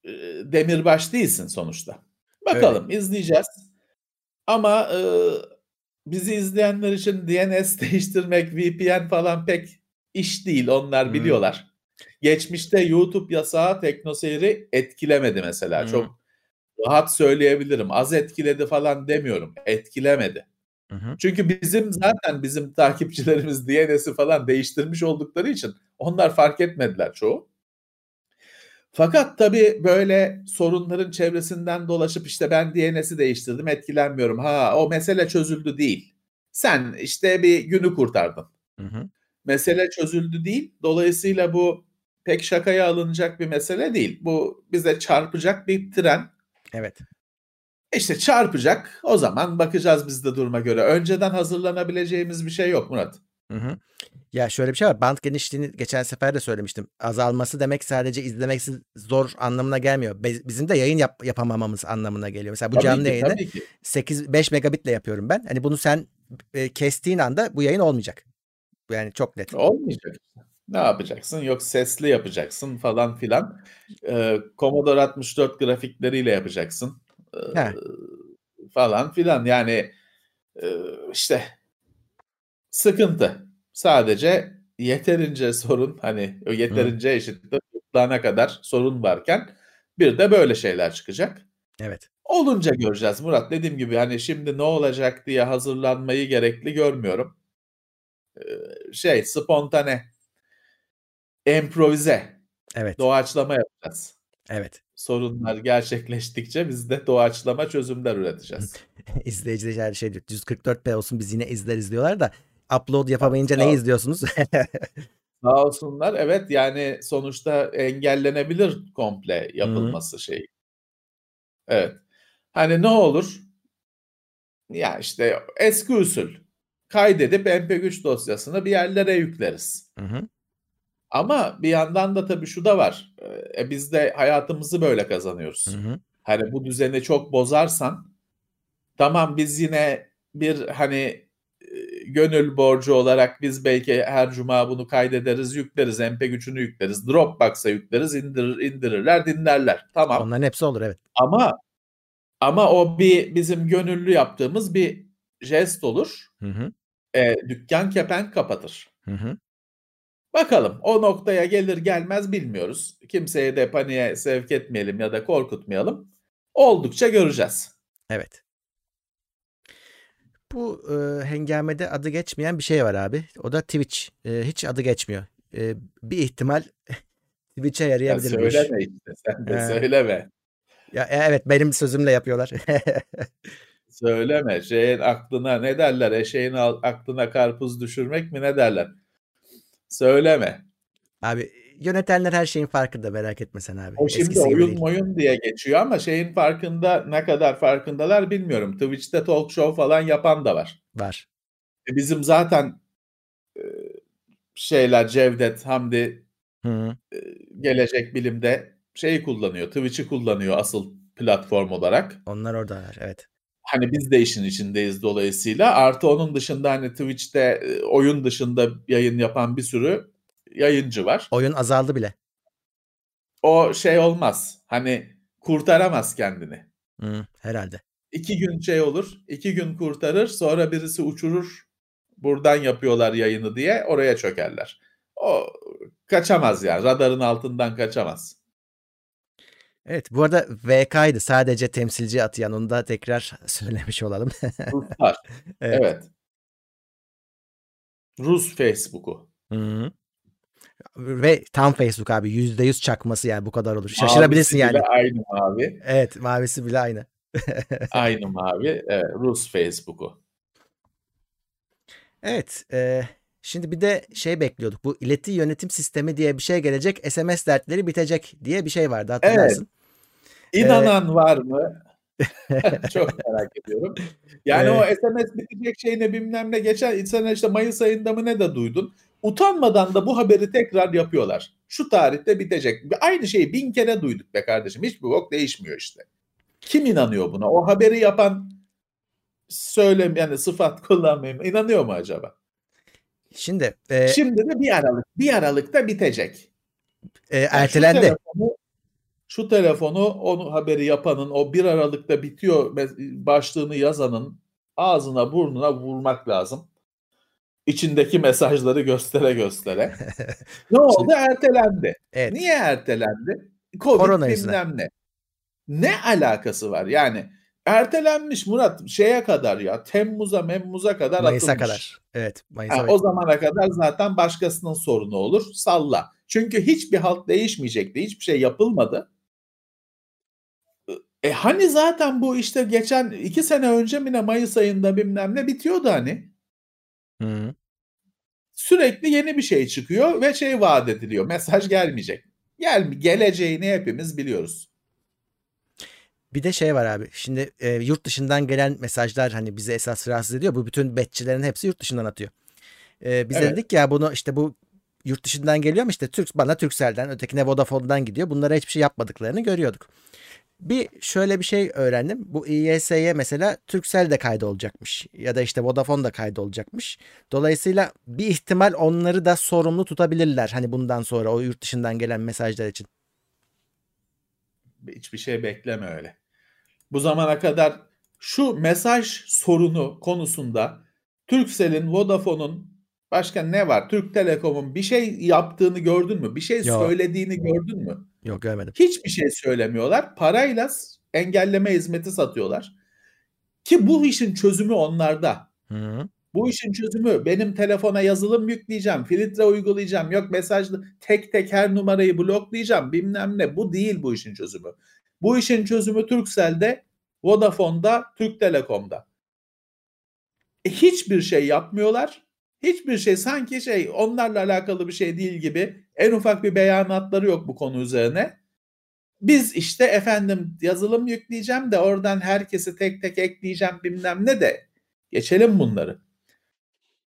D: e, demirbaş değilsin sonuçta. Bakalım izleyeceğiz. Ama e, bizi izleyenler için DNS değiştirmek, VPN falan pek iş değil. Onlar
C: Hmm.
D: biliyorlar. Geçmişte YouTube yasağı teknoseyri etkilemedi mesela.
C: Hmm.
D: Çok rahat söyleyebilirim. Az etkiledi falan demiyorum. Etkilemedi.
C: Hı hı.
D: Çünkü bizim zaten bizim takipçilerimiz DNS'i falan değiştirmiş oldukları için onlar fark etmediler çoğu. Fakat tabii böyle sorunların çevresinden dolaşıp işte ben DNS'i değiştirdim etkilenmiyorum. Ha o mesele çözüldü değil. Sen işte bir günü kurtardın.
C: Hı hı.
D: Mesele çözüldü değil. Dolayısıyla bu pek şakaya alınacak bir mesele değil. Bu bize çarpacak bir tren.
C: Evet.
D: İşte çarpacak. O zaman bakacağız biz de duruma göre. Önceden hazırlanabileceğimiz bir şey yok Murat.
C: Hı hı. Ya şöyle bir şey var. Band genişliğini geçen sefer de söylemiştim. Azalması demek sadece izlemesi zor anlamına gelmiyor. Be- Bizim de yayın yap- yapamamamız anlamına geliyor. Mesela bu
D: Tabii
C: canlı
D: ki,
C: yayını
D: tabii ki.
C: 8 5 megabitle yapıyorum ben. Hani bunu sen e, kestiğin anda bu yayın olmayacak. Yani çok net.
D: Olmayacak. Ne yapacaksın? Yok sesli yapacaksın falan filan. Ee, Commodore 64 grafikleriyle yapacaksın. Ee,
C: He.
D: falan filan. Yani e, işte sıkıntı. Sadece yeterince sorun hani yeterince eşittir gırtlağına kadar sorun varken bir de böyle şeyler çıkacak.
C: Evet.
D: Olunca göreceğiz Murat. Dediğim gibi hani şimdi ne olacak diye hazırlanmayı gerekli görmüyorum. Ee, şey spontane improvize,
C: Evet.
D: doğaçlama yapacağız.
C: Evet.
D: Sorunlar gerçekleştikçe biz de doğaçlama çözümler üreteceğiz.
C: İzleyiciler şey diyor 144p olsun biz yine izleriz diyorlar da upload yapamayınca ne izliyorsunuz?
D: Sağ olsunlar. Evet yani sonuçta engellenebilir komple yapılması şey. Evet. Hani ne olur? Ya işte eski usul kaydedip MP3 dosyasını bir yerlere yükleriz.
C: Hı hı.
D: Ama bir yandan da tabii şu da var. E, biz de hayatımızı böyle kazanıyoruz.
C: Hı hı.
D: Hani bu düzeni çok bozarsan tamam biz yine bir hani e, gönül borcu olarak biz belki her cuma bunu kaydederiz, yükleriz, MP3'ünü yükleriz, Dropbox'a yükleriz, indirir, indirirler, dinlerler. Tamam.
C: Onların hepsi olur evet.
D: Ama ama o bir bizim gönüllü yaptığımız bir jest olur.
C: Hı hı.
D: E, dükkan kepenk kapatır.
C: Hı hı.
D: Bakalım o noktaya gelir gelmez bilmiyoruz. Kimseye de paniğe sevk etmeyelim ya da korkutmayalım. Oldukça göreceğiz.
C: Evet. Bu e, hengamede adı geçmeyen bir şey var abi. O da Twitch. E, hiç adı geçmiyor. E, bir ihtimal Twitch'e
D: Ya
C: yarayabilirmiş.
D: söyleme işte sen de
C: Ee,
D: söyleme.
C: Ya, e, evet benim sözümle yapıyorlar.
D: Söyleme. Şeyin aklına ne derler? Eşeğin aklına karpuz düşürmek mi ne derler? Söyleme.
C: abi yönetenler her şeyin farkında merak etme sen abi.
D: O şimdi
C: Eskisi
D: oyun moyun diye geçiyor ama şeyin farkında ne kadar farkındalar bilmiyorum. Twitch'te talk show falan yapan da var.
C: Var.
D: E, Bizim zaten e, şeyler Cevdet, Hamdi
C: Hı hı.
D: gelecek bilimde şeyi kullanıyor. Twitch'i kullanıyor asıl platform olarak.
C: Onlar oradalar evet.
D: Hani biz de işin içindeyiz dolayısıyla. Artı onun dışında hani Twitch'te e, oyun dışında yayın yapan bir sürü yayıncı var.
C: Oyun azaldı bile.
D: O şey olmaz. Hani kurtaramaz kendini.
C: Hı, herhalde.
D: İki gün şey olur, iki gün kurtarır, sonra birisi uçurur, buradan yapıyorlar yayını diye oraya çökerler. O kaçamaz yani, radarın altından kaçamaz.
C: Evet bu arada VK'ydı sadece temsilci atayan onu da tekrar söylemiş olalım.
D: Ruslar,
C: Evet.
D: evet. Rus Facebook'u.
C: Hı hı. Ve tam Facebook abi %100 çakması yani bu kadar olur. Şaşırabilirsin
D: Mavisi
C: yani.
D: bile aynı mavi,
C: Evet mavisi bile aynı.
D: aynı mavi, evet, Rus Facebook'u.
C: Evet. e, şimdi bir de şey bekliyorduk. Bu ileti yönetim sistemi diye bir şey gelecek. SMS dertleri bitecek diye bir şey vardı hatırlarsın.
D: İnanan var mı? Çok merak ediyorum. Yani
C: Evet.
D: o SMS bitecek şeyine bilmem ne geçen sene işte Mayıs ayında mı ne de duydun. Utanmadan da bu haberi tekrar yapıyorlar. Şu tarihte bitecek. Aynı şeyi bin kere duyduk be kardeşim. Hiçbir bok değişmiyor işte. Kim inanıyor buna? O haberi yapan söylem yani sıfat kullanmayayım. İnanıyor mu acaba?
C: Şimdi e,
D: Şimdi de bir Aralık. Bir Aralık'ta bitecek.
C: e,
D: Yani
C: ertelendi.
D: Şu telefonu, şu telefonu onu haberi yapanın o 1 Aralık'ta bitiyor başlığını yazanın ağzına burnuna vurmak lazım. İçindeki mesajları göstere göstere. ne oldu? Ertelendi.
C: Evet.
D: Niye ertelendi? Covid
C: Korona
D: bilmem ne. Ne alakası var? Yani ertelenmiş Murat şeye kadar ya Temmuz'a Memmuz'a kadar
C: Mayıs'a
D: atılmış.
C: kadar. Evet. Mayıs'a kadar.
D: o zamana kadar zaten başkasının sorunu olur. Salla. Çünkü hiçbir halt değişmeyecekti. Hiçbir şey yapılmadı. E hani zaten bu işte geçen iki sene önce mi ne Mayıs ayında bilmem ne bitiyordu hani.
C: Hı.
D: Sürekli yeni bir şey çıkıyor ve şey vaat ediliyor. Mesaj gelmeyecek. Gel, geleceğini hepimiz biliyoruz.
C: Bir de şey var abi. Şimdi e, yurt dışından gelen mesajlar hani bizi esas rahatsız ediyor. Bu bütün betçilerin hepsi yurt dışından atıyor. E, biz de
D: Evet.
C: dedik ya bunu işte bu yurt dışından geliyor ama işte Türk bana Turkcell'den ötekine Vodafone'dan gidiyor. Bunlara hiçbir şey yapmadıklarını görüyorduk. Bir şöyle bir şey öğrendim. Bu İYS'ye mesela Turkcell de kaydolacakmış ya da işte Vodafone da kaydolacakmış. Dolayısıyla bir ihtimal onları da sorumlu tutabilirler. Hani bundan sonra o yurt dışından gelen mesajlar için.
D: Hiçbir şey bekleme öyle. Bu zamana kadar şu mesaj sorunu konusunda Turkcell'in, Vodafone'un başka ne var? Türk Telekom'un bir şey yaptığını gördün mü? Bir şey
C: Yok.
D: söylediğini gördün mü?
C: Yok görmedim.
D: Hiçbir şey söylemiyorlar. Parayla engelleme hizmeti satıyorlar. Ki bu işin çözümü onlarda.
C: Hı hı.
D: Bu işin çözümü benim telefona yazılım yükleyeceğim, filtre uygulayacağım, yok mesajlı tek tek her numarayı bloklayacağım bilmem ne. Bu değil bu işin çözümü. Bu işin çözümü Turkcell'de, Vodafone'da, Türk Telekom'da. E, hiçbir şey yapmıyorlar. Hiçbir şey sanki şey onlarla alakalı bir şey değil gibi en ufak bir beyanatları yok bu konu üzerine. Biz işte efendim yazılım yükleyeceğim de oradan herkesi tek tek ekleyeceğim bilmem ne de geçelim bunları.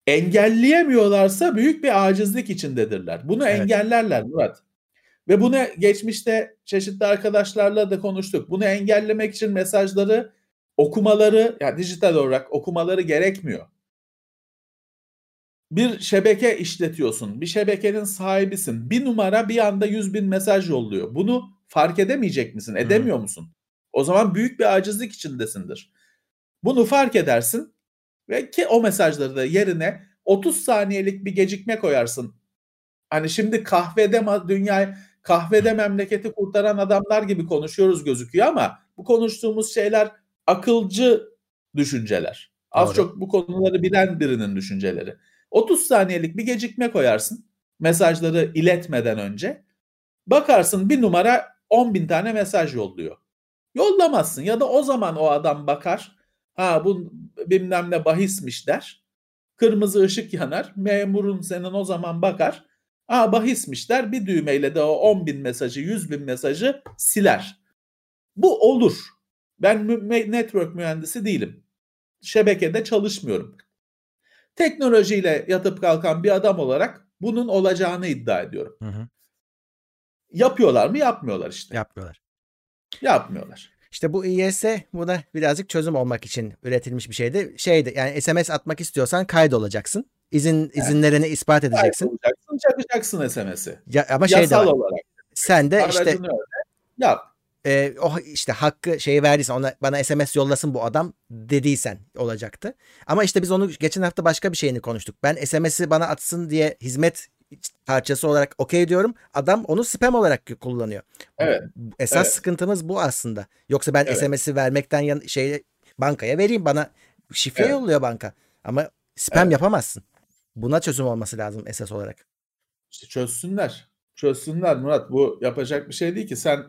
D: Engelleyemiyorlarsa büyük bir acizlik içindedirler. Bunu evet. engellerler Murat. Ve bunu geçmişte çeşitli arkadaşlarla da konuştuk. Bunu engellemek için mesajları okumaları, yani dijital olarak okumaları gerekmiyor. Bir şebeke işletiyorsun. Bir şebekenin sahibisin. Bir numara bir anda 100 bin mesaj yolluyor. Bunu fark edemeyecek misin? Edemiyor musun? O zaman büyük bir acizlik içindesindir. Bunu fark edersin ve ki o mesajları da yerine 30 saniyelik bir gecikme koyarsın. Hani şimdi kahvede dünyayı kahvede memleketi kurtaran adamlar gibi konuşuyoruz gözüküyor ama bu konuştuğumuz şeyler akılcı düşünceler. Az Doğru. çok bu konuları bilen birinin düşünceleri. 30 saniyelik bir gecikme koyarsın mesajları iletmeden önce. Bakarsın bir numara 10 bin tane mesaj yolluyor. Yollamazsın ya da o zaman o adam bakar. Ha bu bilmem ne bahismiş der. Kırmızı ışık yanar. Memurun senin o zaman bakar. Ha bahismiş der. Bir düğmeyle de o 10 bin mesajı 100 bin mesajı siler. Bu olur. Ben network mühendisi değilim. Şebekede çalışmıyorum. Teknolojiyle yatıp kalkan bir adam olarak bunun olacağını iddia ediyorum. Hı hı. Yapıyorlar mı? Yapmıyorlar işte.
C: Yapmıyorlar.
D: Yapmıyorlar.
C: İşte bu IS bu da birazcık çözüm olmak için üretilmiş bir şeydi. Şeydi yani SMS atmak istiyorsan kaydolacaksın. İzin izinlerini evet. ispat edeceksin.
D: Kaydolacaksın, çakacaksın SMS'i.
C: Ya, ama şey
D: Yasal
C: de var.
D: olarak.
C: Sen de işte öyle.
D: yap
C: e, o işte hakkı şeyi verdiysen ona bana SMS yollasın bu adam dediysen olacaktı. Ama işte biz onu geçen hafta başka bir şeyini konuştuk. Ben SMS'i bana atsın diye hizmet parçası olarak okey diyorum. Adam onu spam olarak kullanıyor.
D: Evet.
C: Esas
D: evet.
C: sıkıntımız bu aslında. Yoksa ben evet. SMS'i vermekten yan şey bankaya vereyim bana şifre evet. yolluyor banka. Ama spam evet. yapamazsın. Buna çözüm olması lazım esas olarak.
D: İşte çözsünler. Çözsünler Murat. Bu yapacak bir şey değil ki. Sen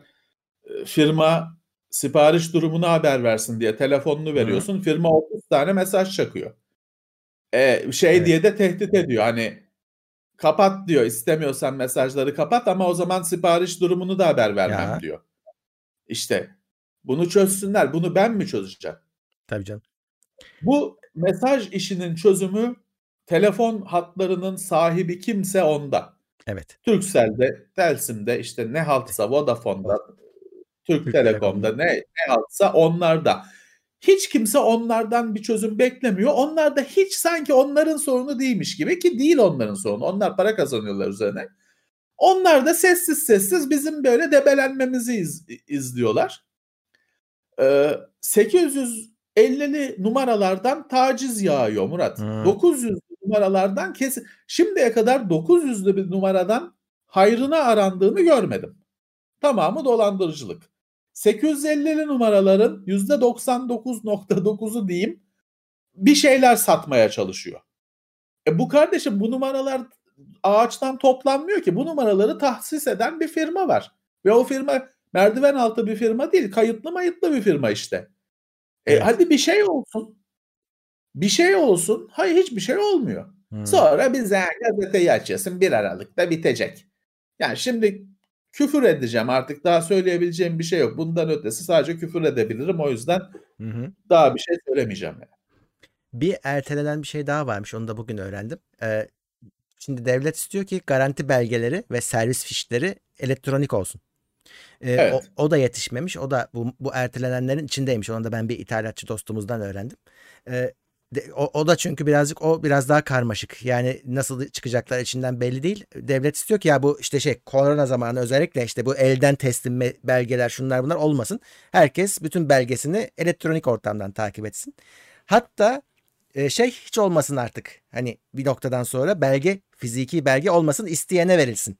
D: firma sipariş durumunu haber versin diye telefonunu veriyorsun. Hı. Firma 30 tane mesaj çakıyor. E, şey evet. diye de tehdit ediyor. Hani kapat diyor. İstemiyorsan mesajları kapat ama o zaman sipariş durumunu da haber vermem ya. diyor. İşte bunu çözsünler. Bunu ben mi çözeceğim?
C: Tabii canım.
D: Bu mesaj işinin çözümü telefon hatlarının sahibi kimse onda.
C: Evet.
D: Turkcell'de, Telsim'de işte ne haltsa Vodafone'da, Türk, Türk Telekom'da ne, ne haltsa onlarda. Hiç kimse onlardan bir çözüm beklemiyor. Onlar da hiç sanki onların sorunu değilmiş gibi ki değil onların sorunu. Onlar para kazanıyorlar üzerine. Onlar da sessiz sessiz bizim böyle debelenmemizi iz, izliyorlar. Ee, 850'li numaralardan taciz yağıyor Murat. Hmm. 900 numaralardan kesin. Şimdiye kadar 900'lü bir numaradan hayrına arandığını görmedim. Tamamı dolandırıcılık. 850'li numaraların %99.9'u diyeyim bir şeyler satmaya çalışıyor. E bu kardeşim bu numaralar ağaçtan toplanmıyor ki. Bu numaraları tahsis eden bir firma var. Ve o firma merdiven altı bir firma değil. Kayıtlı mayıtlı bir firma işte. E evet. hadi bir şey olsun. Bir şey olsun. Hayır hiçbir şey olmuyor. Hmm. Sonra bize gazeteyi açıyorsun. Bir Aralık'ta bitecek. Yani şimdi küfür edeceğim artık daha söyleyebileceğim bir şey yok. Bundan ötesi sadece küfür edebilirim o yüzden hı hı. daha bir şey söylemeyeceğim. Yani.
C: Bir ertelenen bir şey daha varmış onu da bugün öğrendim. Ee, şimdi devlet istiyor ki garanti belgeleri ve servis fişleri elektronik olsun. Ee, evet. o, o da yetişmemiş. O da bu, bu ertelenenlerin içindeymiş. Onu da ben bir ithalatçı dostumuzdan öğrendim. Ee, o, o da çünkü birazcık o biraz daha karmaşık. Yani nasıl çıkacaklar içinden belli değil. Devlet istiyor ki ya bu işte şey korona zamanı özellikle işte bu elden teslim belgeler şunlar bunlar olmasın. Herkes bütün belgesini elektronik ortamdan takip etsin. Hatta e, şey hiç olmasın artık. Hani bir noktadan sonra belge fiziki belge olmasın isteyene verilsin.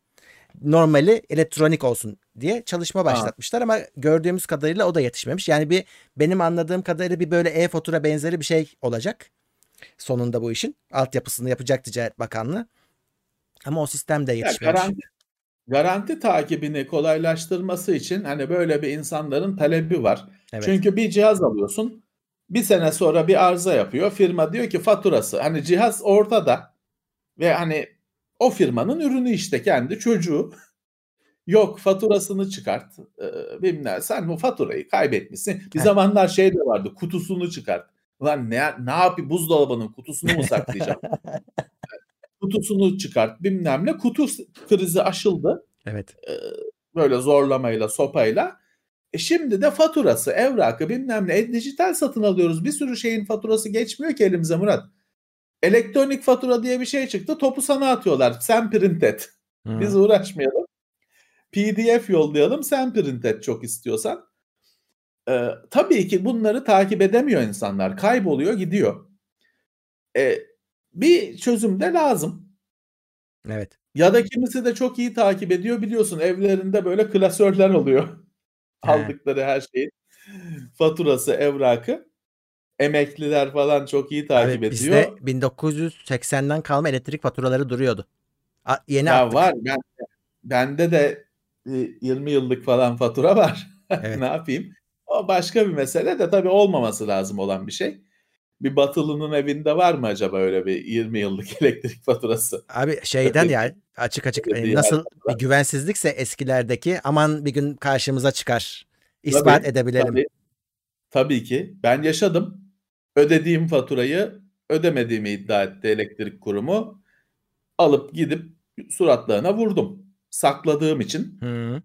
C: Normali elektronik olsun diye çalışma başlatmışlar ama gördüğümüz kadarıyla o da yetişmemiş. Yani bir benim anladığım kadarıyla bir böyle e-fatura benzeri bir şey olacak. sonunda bu işin. Altyapısını yapacak Ticaret Bakanlığı. Ama o sistem de yetişmemiş.
D: garanti, garanti takibini kolaylaştırması için hani böyle bir insanların talebi var.
C: Evet.
D: Çünkü bir cihaz alıyorsun. Bir sene sonra bir arıza yapıyor. Firma diyor ki faturası. Hani cihaz ortada ve hani o firmanın ürünü işte kendi çocuğu. Yok faturasını çıkart. Ee, bilmem sen bu faturayı kaybetmişsin. Bir zamanlar şey de vardı kutusunu çıkart. Ulan ne, ne yapayım buzdolabının kutusunu mu saklayacağım? kutusunu çıkart bilmem ne. Kutu krizi aşıldı
C: Evet.
D: böyle zorlamayla sopayla. E şimdi de faturası, evrakı bilmem ne. E, dijital satın alıyoruz. Bir sürü şeyin faturası geçmiyor ki elimize Murat. Elektronik fatura diye bir şey çıktı. Topu sana atıyorlar. Sen print et.
C: Hı.
D: Biz uğraşmayalım. PDF yollayalım. Sen print et çok istiyorsan. Ee, tabii ki bunları takip edemiyor insanlar. Kayboluyor gidiyor. Ee, bir çözüm de lazım.
C: Evet.
D: Ya da kimisi de çok iyi takip ediyor biliyorsun evlerinde böyle klasörler oluyor.
C: He.
D: Aldıkları her şeyin faturası, evrakı. Emekliler falan çok iyi takip
C: Abi
D: ediyor.
C: bizde 1980'den kalma elektrik faturaları duruyordu. A- yeni
D: Ya
C: attık.
D: var ben bende de 20 yıllık falan fatura var.
C: Evet.
D: ne yapayım? O başka bir mesele de tabii olmaması lazım olan bir şey. Bir Batılı'nın evinde var mı acaba öyle bir 20 yıllık elektrik faturası?
C: Abi şeyden
D: Tabii.
C: ya açık açık
D: yani.
C: nasıl bir güvensizlikse eskilerdeki aman bir gün karşımıza çıkar. İspat
D: Tabii,
C: edebilelim.
D: Tabii, tabii ki. Ben yaşadım. Ödediğim faturayı ödemediğimi iddia etti elektrik kurumu. Alıp gidip suratlarına vurdum. Sakladığım için,
C: Hı.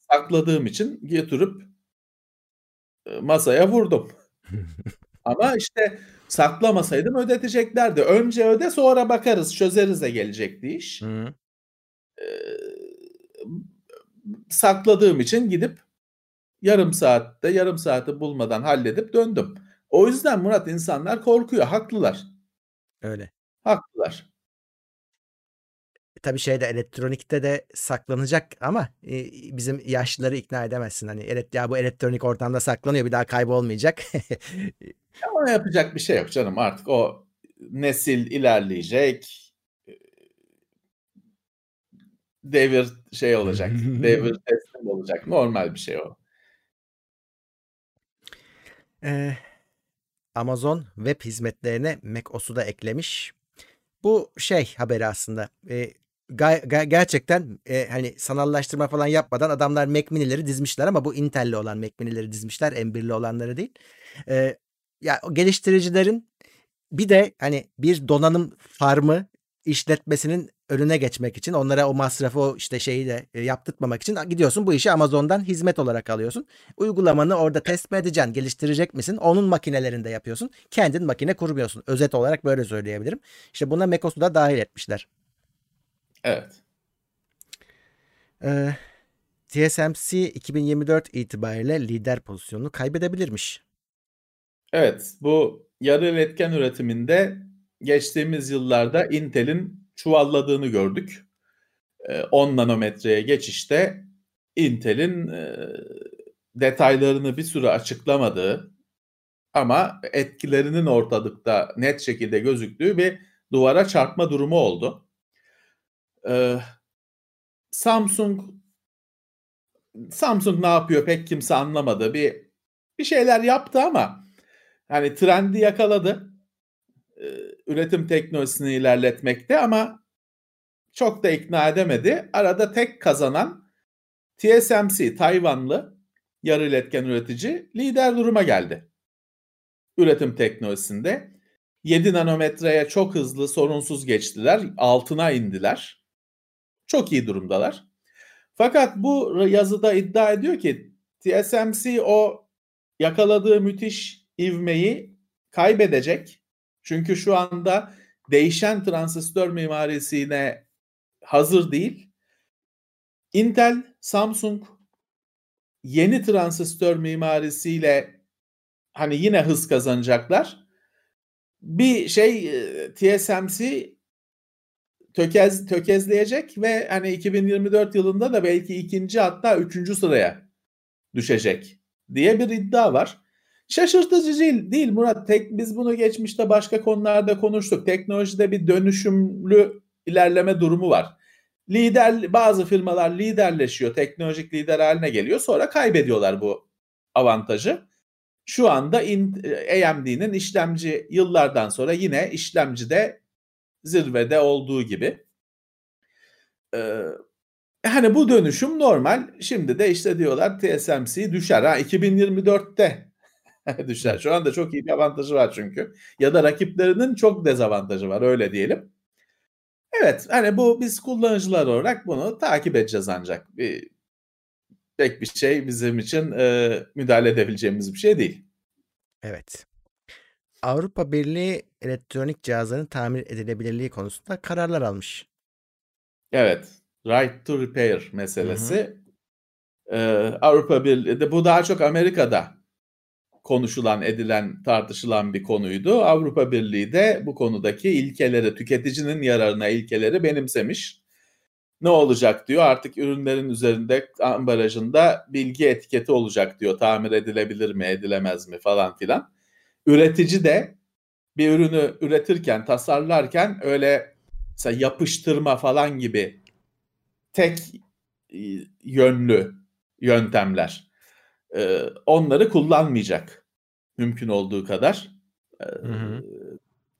D: sakladığım için götürüp e, masaya vurdum. Ama işte saklamasaydım ödeteceklerdi. Önce öde sonra bakarız çözeriz de gelecekti iş.
C: Hı.
D: Ee, sakladığım için gidip yarım saatte yarım saati bulmadan halledip döndüm. O yüzden Murat insanlar korkuyor. Haklılar.
C: Öyle.
D: Haklılar.
C: E, Tabii şeyde elektronikte de saklanacak ama e, bizim yaşlıları ikna edemezsin. Hani evet ya bu elektronik ortamda saklanıyor bir daha kaybolmayacak.
D: Ama yapacak bir şey yok canım. Artık o nesil ilerleyecek. Devir şey olacak. devir teslim olacak. Normal bir şey o.
C: Ee, Amazon web hizmetlerine macOS'u da eklemiş. Bu şey haberi aslında. Ee, gerçekten e, hani sanallaştırma falan yapmadan adamlar Mac mini'leri dizmişler ama bu Intel'li olan Mac mini'leri dizmişler. M1'li olanları değil. Ee, ya geliştiricilerin bir de hani bir donanım farmı işletmesinin önüne geçmek için onlara o masrafı o işte şeyi de e, yaptırtmamak için gidiyorsun bu işi Amazon'dan hizmet olarak alıyorsun. Uygulamanı orada test mi edeceksin, geliştirecek misin? Onun makinelerinde yapıyorsun. Kendin makine kurmuyorsun. Özet olarak böyle söyleyebilirim. İşte buna macOS'u da dahil etmişler.
D: Evet.
C: Ee, TSMC 2024 itibariyle lider pozisyonunu kaybedebilirmiş.
D: Evet, bu yarı iletken üretiminde geçtiğimiz yıllarda Intel'in çuvalladığını gördük. Ee, 10 nanometreye geçişte Intel'in e, detaylarını bir süre açıklamadığı ama etkilerinin ortalıkta net şekilde gözüktüğü bir duvara çarpma durumu oldu. Ee, Samsung Samsung ne yapıyor pek kimse anlamadı. Bir bir şeyler yaptı ama hani trendi yakaladı. Ee, üretim teknolojisini ilerletmekte ama çok da ikna edemedi. Arada tek kazanan TSMC Tayvanlı yarı iletken üretici lider duruma geldi. Üretim teknolojisinde 7 nanometreye çok hızlı sorunsuz geçtiler. Altına indiler. Çok iyi durumdalar. Fakat bu yazıda iddia ediyor ki TSMC o yakaladığı müthiş ivmeyi kaybedecek. Çünkü şu anda değişen transistör mimarisine hazır değil. Intel, Samsung yeni transistör mimarisiyle hani yine hız kazanacaklar. Bir şey e, TSMC tökez tökezleyecek ve hani 2024 yılında da belki ikinci hatta üçüncü sıraya düşecek diye bir iddia var. Şaşırtıcı değil, değil Murat. Tek, biz bunu geçmişte başka konularda konuştuk. Teknolojide bir dönüşümlü ilerleme durumu var. Lider bazı firmalar liderleşiyor, teknolojik lider haline geliyor. Sonra kaybediyorlar bu avantajı. Şu anda AMD'nin işlemci yıllardan sonra yine işlemcide zirvede olduğu gibi. Ee, hani bu dönüşüm normal. Şimdi de işte diyorlar TSMC düşer. Ha 2024'te düşer. Şu anda çok iyi bir avantajı var çünkü. Ya da rakiplerinin çok dezavantajı var öyle diyelim. Evet hani bu biz kullanıcılar olarak bunu takip edeceğiz ancak. Bir, pek bir şey bizim için e, müdahale edebileceğimiz bir şey değil.
C: Evet. Avrupa Birliği elektronik cihazların tamir edilebilirliği konusunda kararlar almış.
D: Evet. Right to repair meselesi. Hı hı. Ee, Avrupa Birliği de bu daha çok Amerika'da konuşulan, edilen, tartışılan bir konuydu. Avrupa Birliği de bu konudaki ilkeleri, tüketicinin yararına ilkeleri benimsemiş. Ne olacak diyor artık ürünlerin üzerinde ambalajında bilgi etiketi olacak diyor. Tamir edilebilir mi, edilemez mi falan filan. Üretici de bir ürünü üretirken, tasarlarken öyle mesela yapıştırma falan gibi tek yönlü yöntemler e, onları kullanmayacak mümkün olduğu kadar. E, hı hı.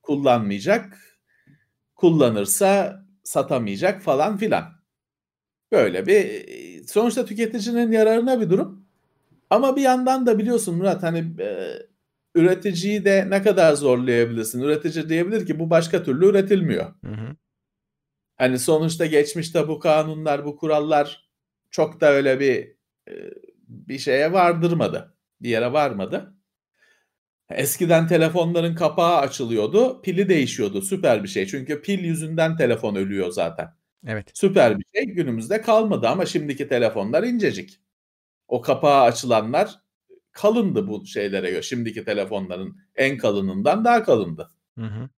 D: kullanmayacak kullanırsa satamayacak falan filan. Böyle bir sonuçta tüketicinin yararına bir durum. Ama bir yandan da biliyorsun Murat hani e, üreticiyi de ne kadar zorlayabilirsin üretici diyebilir ki bu başka türlü üretilmiyor hı hı. hani sonuçta geçmişte bu kanunlar bu kurallar çok da öyle bir bir şeye vardırmadı. Bir yere varmadı. Eskiden telefonların kapağı açılıyordu, pili değişiyordu. Süper bir şey. Çünkü pil yüzünden telefon ölüyor zaten.
C: Evet.
D: Süper bir şey. Günümüzde kalmadı ama şimdiki telefonlar incecik. O kapağı açılanlar kalındı bu şeylere göre. Şimdiki telefonların en kalınından daha kalındı. Hı hı.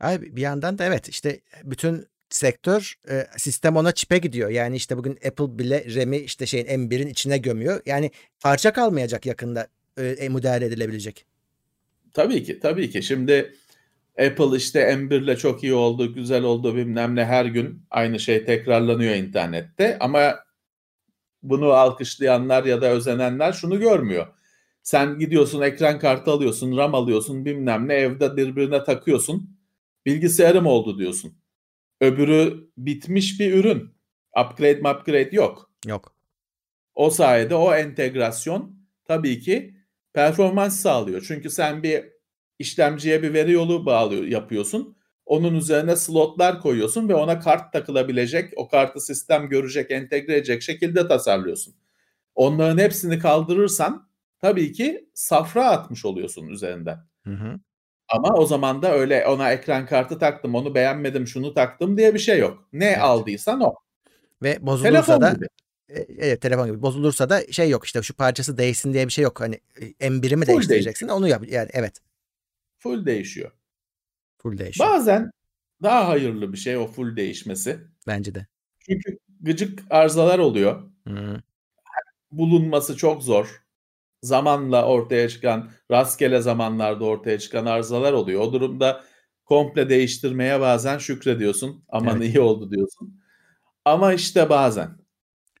C: Abi bir yandan da evet işte bütün sektör e, sistem ona çipe gidiyor. Yani işte bugün Apple bile RAM'i işte şeyin M1'in içine gömüyor. Yani parça kalmayacak yakında e, müdahale edilebilecek.
D: Tabii ki tabii ki. Şimdi Apple işte M1 ile çok iyi oldu, güzel oldu bilmem ne her gün aynı şey tekrarlanıyor internette. Ama bunu alkışlayanlar ya da özenenler şunu görmüyor. Sen gidiyorsun ekran kartı alıyorsun, RAM alıyorsun bilmem ne evde birbirine takıyorsun. Bilgisayarım oldu diyorsun. Öbürü bitmiş bir ürün. Upgrade mi upgrade yok.
C: Yok.
D: O sayede o entegrasyon tabii ki performans sağlıyor. Çünkü sen bir işlemciye bir veri yolu bağlıyor yapıyorsun. Onun üzerine slotlar koyuyorsun ve ona kart takılabilecek, o kartı sistem görecek, entegre edecek şekilde tasarlıyorsun. Onların hepsini kaldırırsan tabii ki safra atmış oluyorsun üzerinden. Hı hı. Ama o zaman da öyle ona ekran kartı taktım, onu beğenmedim, şunu taktım diye bir şey yok. Ne evet. aldıysan o.
C: Ve bozulursa telefon da gibi. E, evet telefon gibi bozulursa da şey yok işte şu parçası değişsin diye bir şey yok. Hani e, M1'i mi Full değiştireceksin değişiyor. onu yap yani evet.
D: Full değişiyor.
C: Full değişiyor.
D: Bazen daha hayırlı bir şey o full değişmesi.
C: Bence de.
D: Çünkü gıcık arızalar oluyor. Hı. Bulunması çok zor zamanla ortaya çıkan, rastgele zamanlarda ortaya çıkan arızalar oluyor. O durumda komple değiştirmeye bazen şükrediyorsun. Aman evet. iyi oldu diyorsun. Ama işte bazen.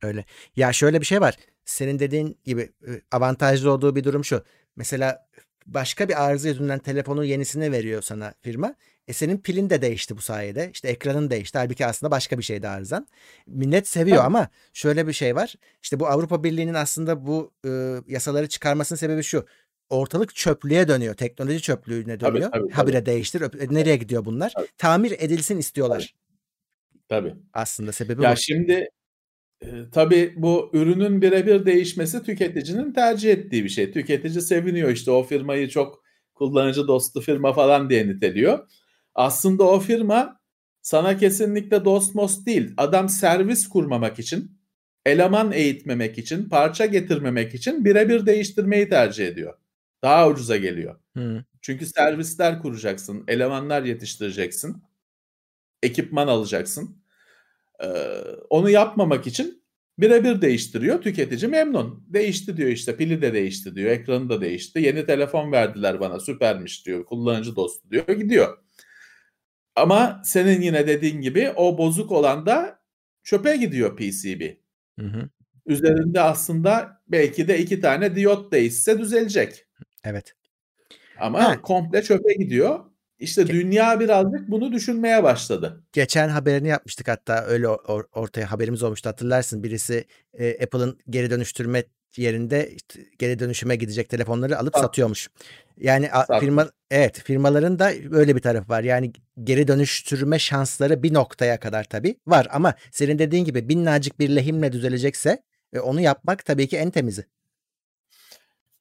C: Öyle. Ya şöyle bir şey var. Senin dediğin gibi avantajlı olduğu bir durum şu. Mesela başka bir arıza yüzünden telefonu yenisine veriyor sana firma. E senin pilin de değişti bu sayede. İşte ekranın değişti. Halbuki aslında başka bir şeydi arızan. Millet seviyor Tabii. ama şöyle bir şey var. İşte bu Avrupa Birliği'nin aslında bu e, yasaları çıkarmasının sebebi şu. Ortalık çöplüğe dönüyor. Teknoloji çöplüğüne dönüyor. Tabii, tabii, Habire tabii. değiştir. E, nereye gidiyor bunlar? Tabii. Tamir edilsin istiyorlar.
D: Tabii.
C: Aslında sebebi
D: ya
C: bu.
D: şimdi e, tabii bu ürünün birebir değişmesi tüketicinin tercih ettiği bir şey. Tüketici seviniyor işte o firmayı çok kullanıcı dostu firma falan diye niteliyor. Aslında o firma sana kesinlikle dost most değil. Adam servis kurmamak için, eleman eğitmemek için, parça getirmemek için birebir değiştirmeyi tercih ediyor. Daha ucuza geliyor. Hmm. Çünkü servisler kuracaksın, elemanlar yetiştireceksin, ekipman alacaksın. Ee, onu yapmamak için Birebir değiştiriyor. Tüketici memnun. Değişti diyor işte. Pili de değişti diyor. Ekranı da değişti. Yeni telefon verdiler bana. Süpermiş diyor. Kullanıcı dostu diyor. Gidiyor. Ama senin yine dediğin gibi o bozuk olan da çöpe gidiyor PCB.
C: Hı hı.
D: Üzerinde aslında belki de iki tane diyot değişse düzelecek.
C: Evet.
D: Ama
C: Ha.
D: komple çöpe gidiyor. İşte
C: Ge-
D: dünya birazcık bunu düşünmeye başladı.
C: Geçen haberini yapmıştık hatta öyle or- ortaya haberimiz olmuştu hatırlarsın. Birisi e, Apple'ın geri dönüştürme yerinde işte geri dönüşüme gidecek telefonları alıp
D: Sat-
C: satıyormuş. Yani
D: Satmış.
C: firma evet firmaların da böyle bir tarafı var. Yani geri dönüştürme şansları bir noktaya kadar tabii var ama senin dediğin gibi minnacık bir lehimle düzelecekse e, onu yapmak tabii ki en temizi.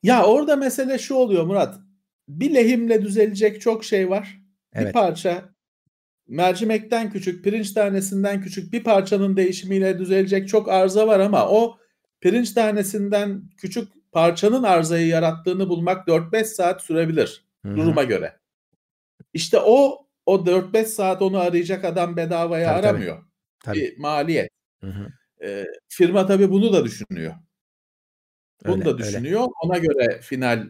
D: Ya orada mesele şu oluyor Murat. Bir lehimle düzelecek çok şey var. Bir
C: Evet.
D: parça mercimekten küçük, pirinç tanesinden küçük bir parçanın değişimiyle düzelecek çok arıza var ama o pirinç tanesinden küçük parçanın arızayı yarattığını bulmak 4-5 saat sürebilir
C: Hı hı.
D: duruma göre. İşte o o 4-5 saat onu arayacak adam bedavaya
C: Tabii,
D: aramıyor.
C: Tabii.
D: Bir maliyet. Ee, firma tabii bunu da düşünüyor. Bunu
C: Öyle,
D: da
C: öyle.
D: düşünüyor. Ona göre final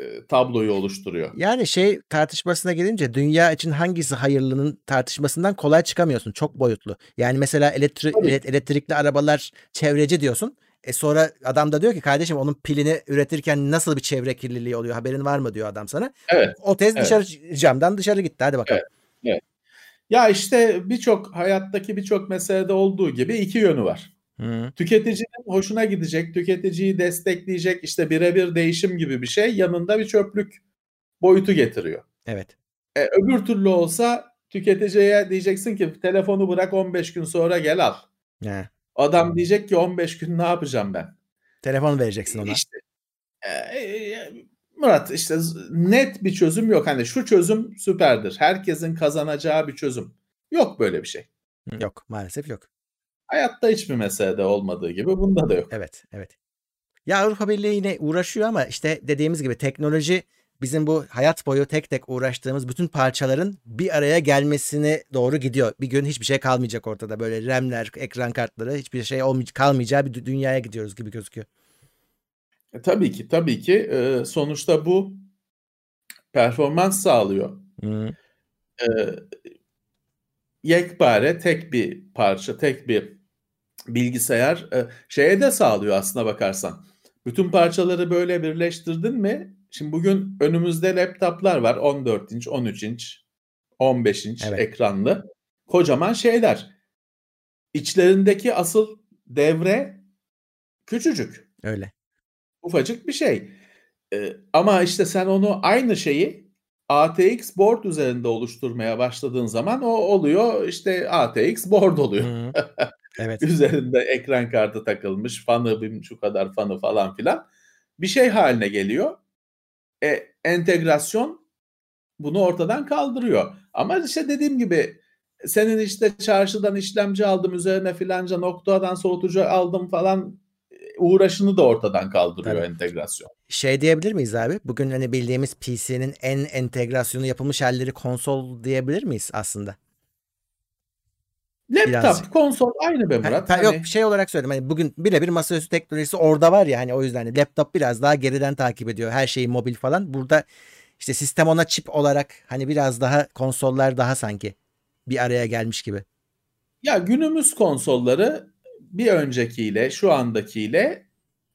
D: e, tabloyu oluşturuyor.
C: Yani şey tartışmasına gelince dünya için hangisi hayırlının tartışmasından kolay çıkamıyorsun. Çok boyutlu. Yani mesela elektri- ele- elektrikli arabalar çevreci diyorsun. E sonra adam da diyor ki kardeşim onun pilini üretirken nasıl bir çevre kirliliği oluyor haberin var mı diyor adam sana.
D: Evet.
C: O tez
D: Evet.
C: dışarı camdan dışarı gitti hadi bakalım.
D: Ya işte birçok hayattaki birçok meselede olduğu gibi iki yönü var.
C: Hı,
D: Tüketicinin hoşuna gidecek, tüketiciyi destekleyecek işte birebir değişim gibi bir şey yanında bir çöplük boyutu getiriyor.
C: evet.
D: E, öbür türlü olsa tüketiciye diyeceksin ki telefonu bırak 15 gün sonra gel al.
C: Ha.
D: Adam diyecek ki 15 gün ne yapacağım ben?
C: Telefon vereceksin ona.
D: İşte e, e, Murat işte net bir çözüm yok. Hani şu çözüm süperdir. Herkesin kazanacağı bir çözüm. Yok böyle bir şey.
C: Yok maalesef yok.
D: Hayatta hiçbir meselede olmadığı gibi bunda da yok.
C: Evet, evet. Ya Avrupa Birliği yine uğraşıyor ama işte dediğimiz gibi teknoloji bizim bu hayat boyu tek tek uğraştığımız bütün parçaların bir araya gelmesine doğru gidiyor. Bir gün hiçbir şey kalmayacak ortada. Böyle RAM'ler, ekran kartları hiçbir şey olmayacak, kalmayacağı bir dü- dünyaya gidiyoruz gibi gözüküyor.
D: E, tabii ki tabii ki e, sonuçta bu performans sağlıyor.
C: Hı,
D: E, yekpare tek bir parça, tek bir bilgisayar e, şeye de sağlıyor aslına bakarsan. Bütün parçaları böyle birleştirdin mi? Şimdi bugün önümüzde laptoplar var. 14 inç, 13 inç, 15 inç
C: Evet.
D: ekranlı. Kocaman şeyler. İçlerindeki asıl devre küçücük.
C: öyle.
D: Ufacık bir şey. Ee, ama işte sen onu aynı şeyi ATX board üzerinde oluşturmaya başladığın zaman o oluyor işte ATX board oluyor.
C: Evet.
D: Üzerinde ekran kartı takılmış, fanı şu kadar fanı falan filan. Bir şey haline geliyor. E, entegrasyon bunu ortadan kaldırıyor. Ama işte dediğim gibi senin işte çarşıdan işlemci aldım üzerine filanca noktadan soğutucu aldım falan e, uğraşını da ortadan kaldırıyor
C: Tabii.
D: entegrasyon.
C: Şey diyebilir miyiz abi? Bugün hani bildiğimiz PC'nin en entegrasyonu yapılmış halleri konsol diyebilir miyiz aslında?
D: Laptop,
C: Birazcık.
D: konsol aynı be
C: Ha,
D: Murat.
C: ha,
D: Hani-
C: Yok şey olarak söyledim. Hani bugün birebir masaüstü teknolojisi orada var ya hani o yüzden hani laptop biraz daha geriden takip ediyor. Her şeyi mobil falan. Burada işte sistem ona çip olarak hani biraz daha konsollar daha sanki bir araya gelmiş gibi.
D: Ya günümüz konsolları bir öncekiyle şu andakiyle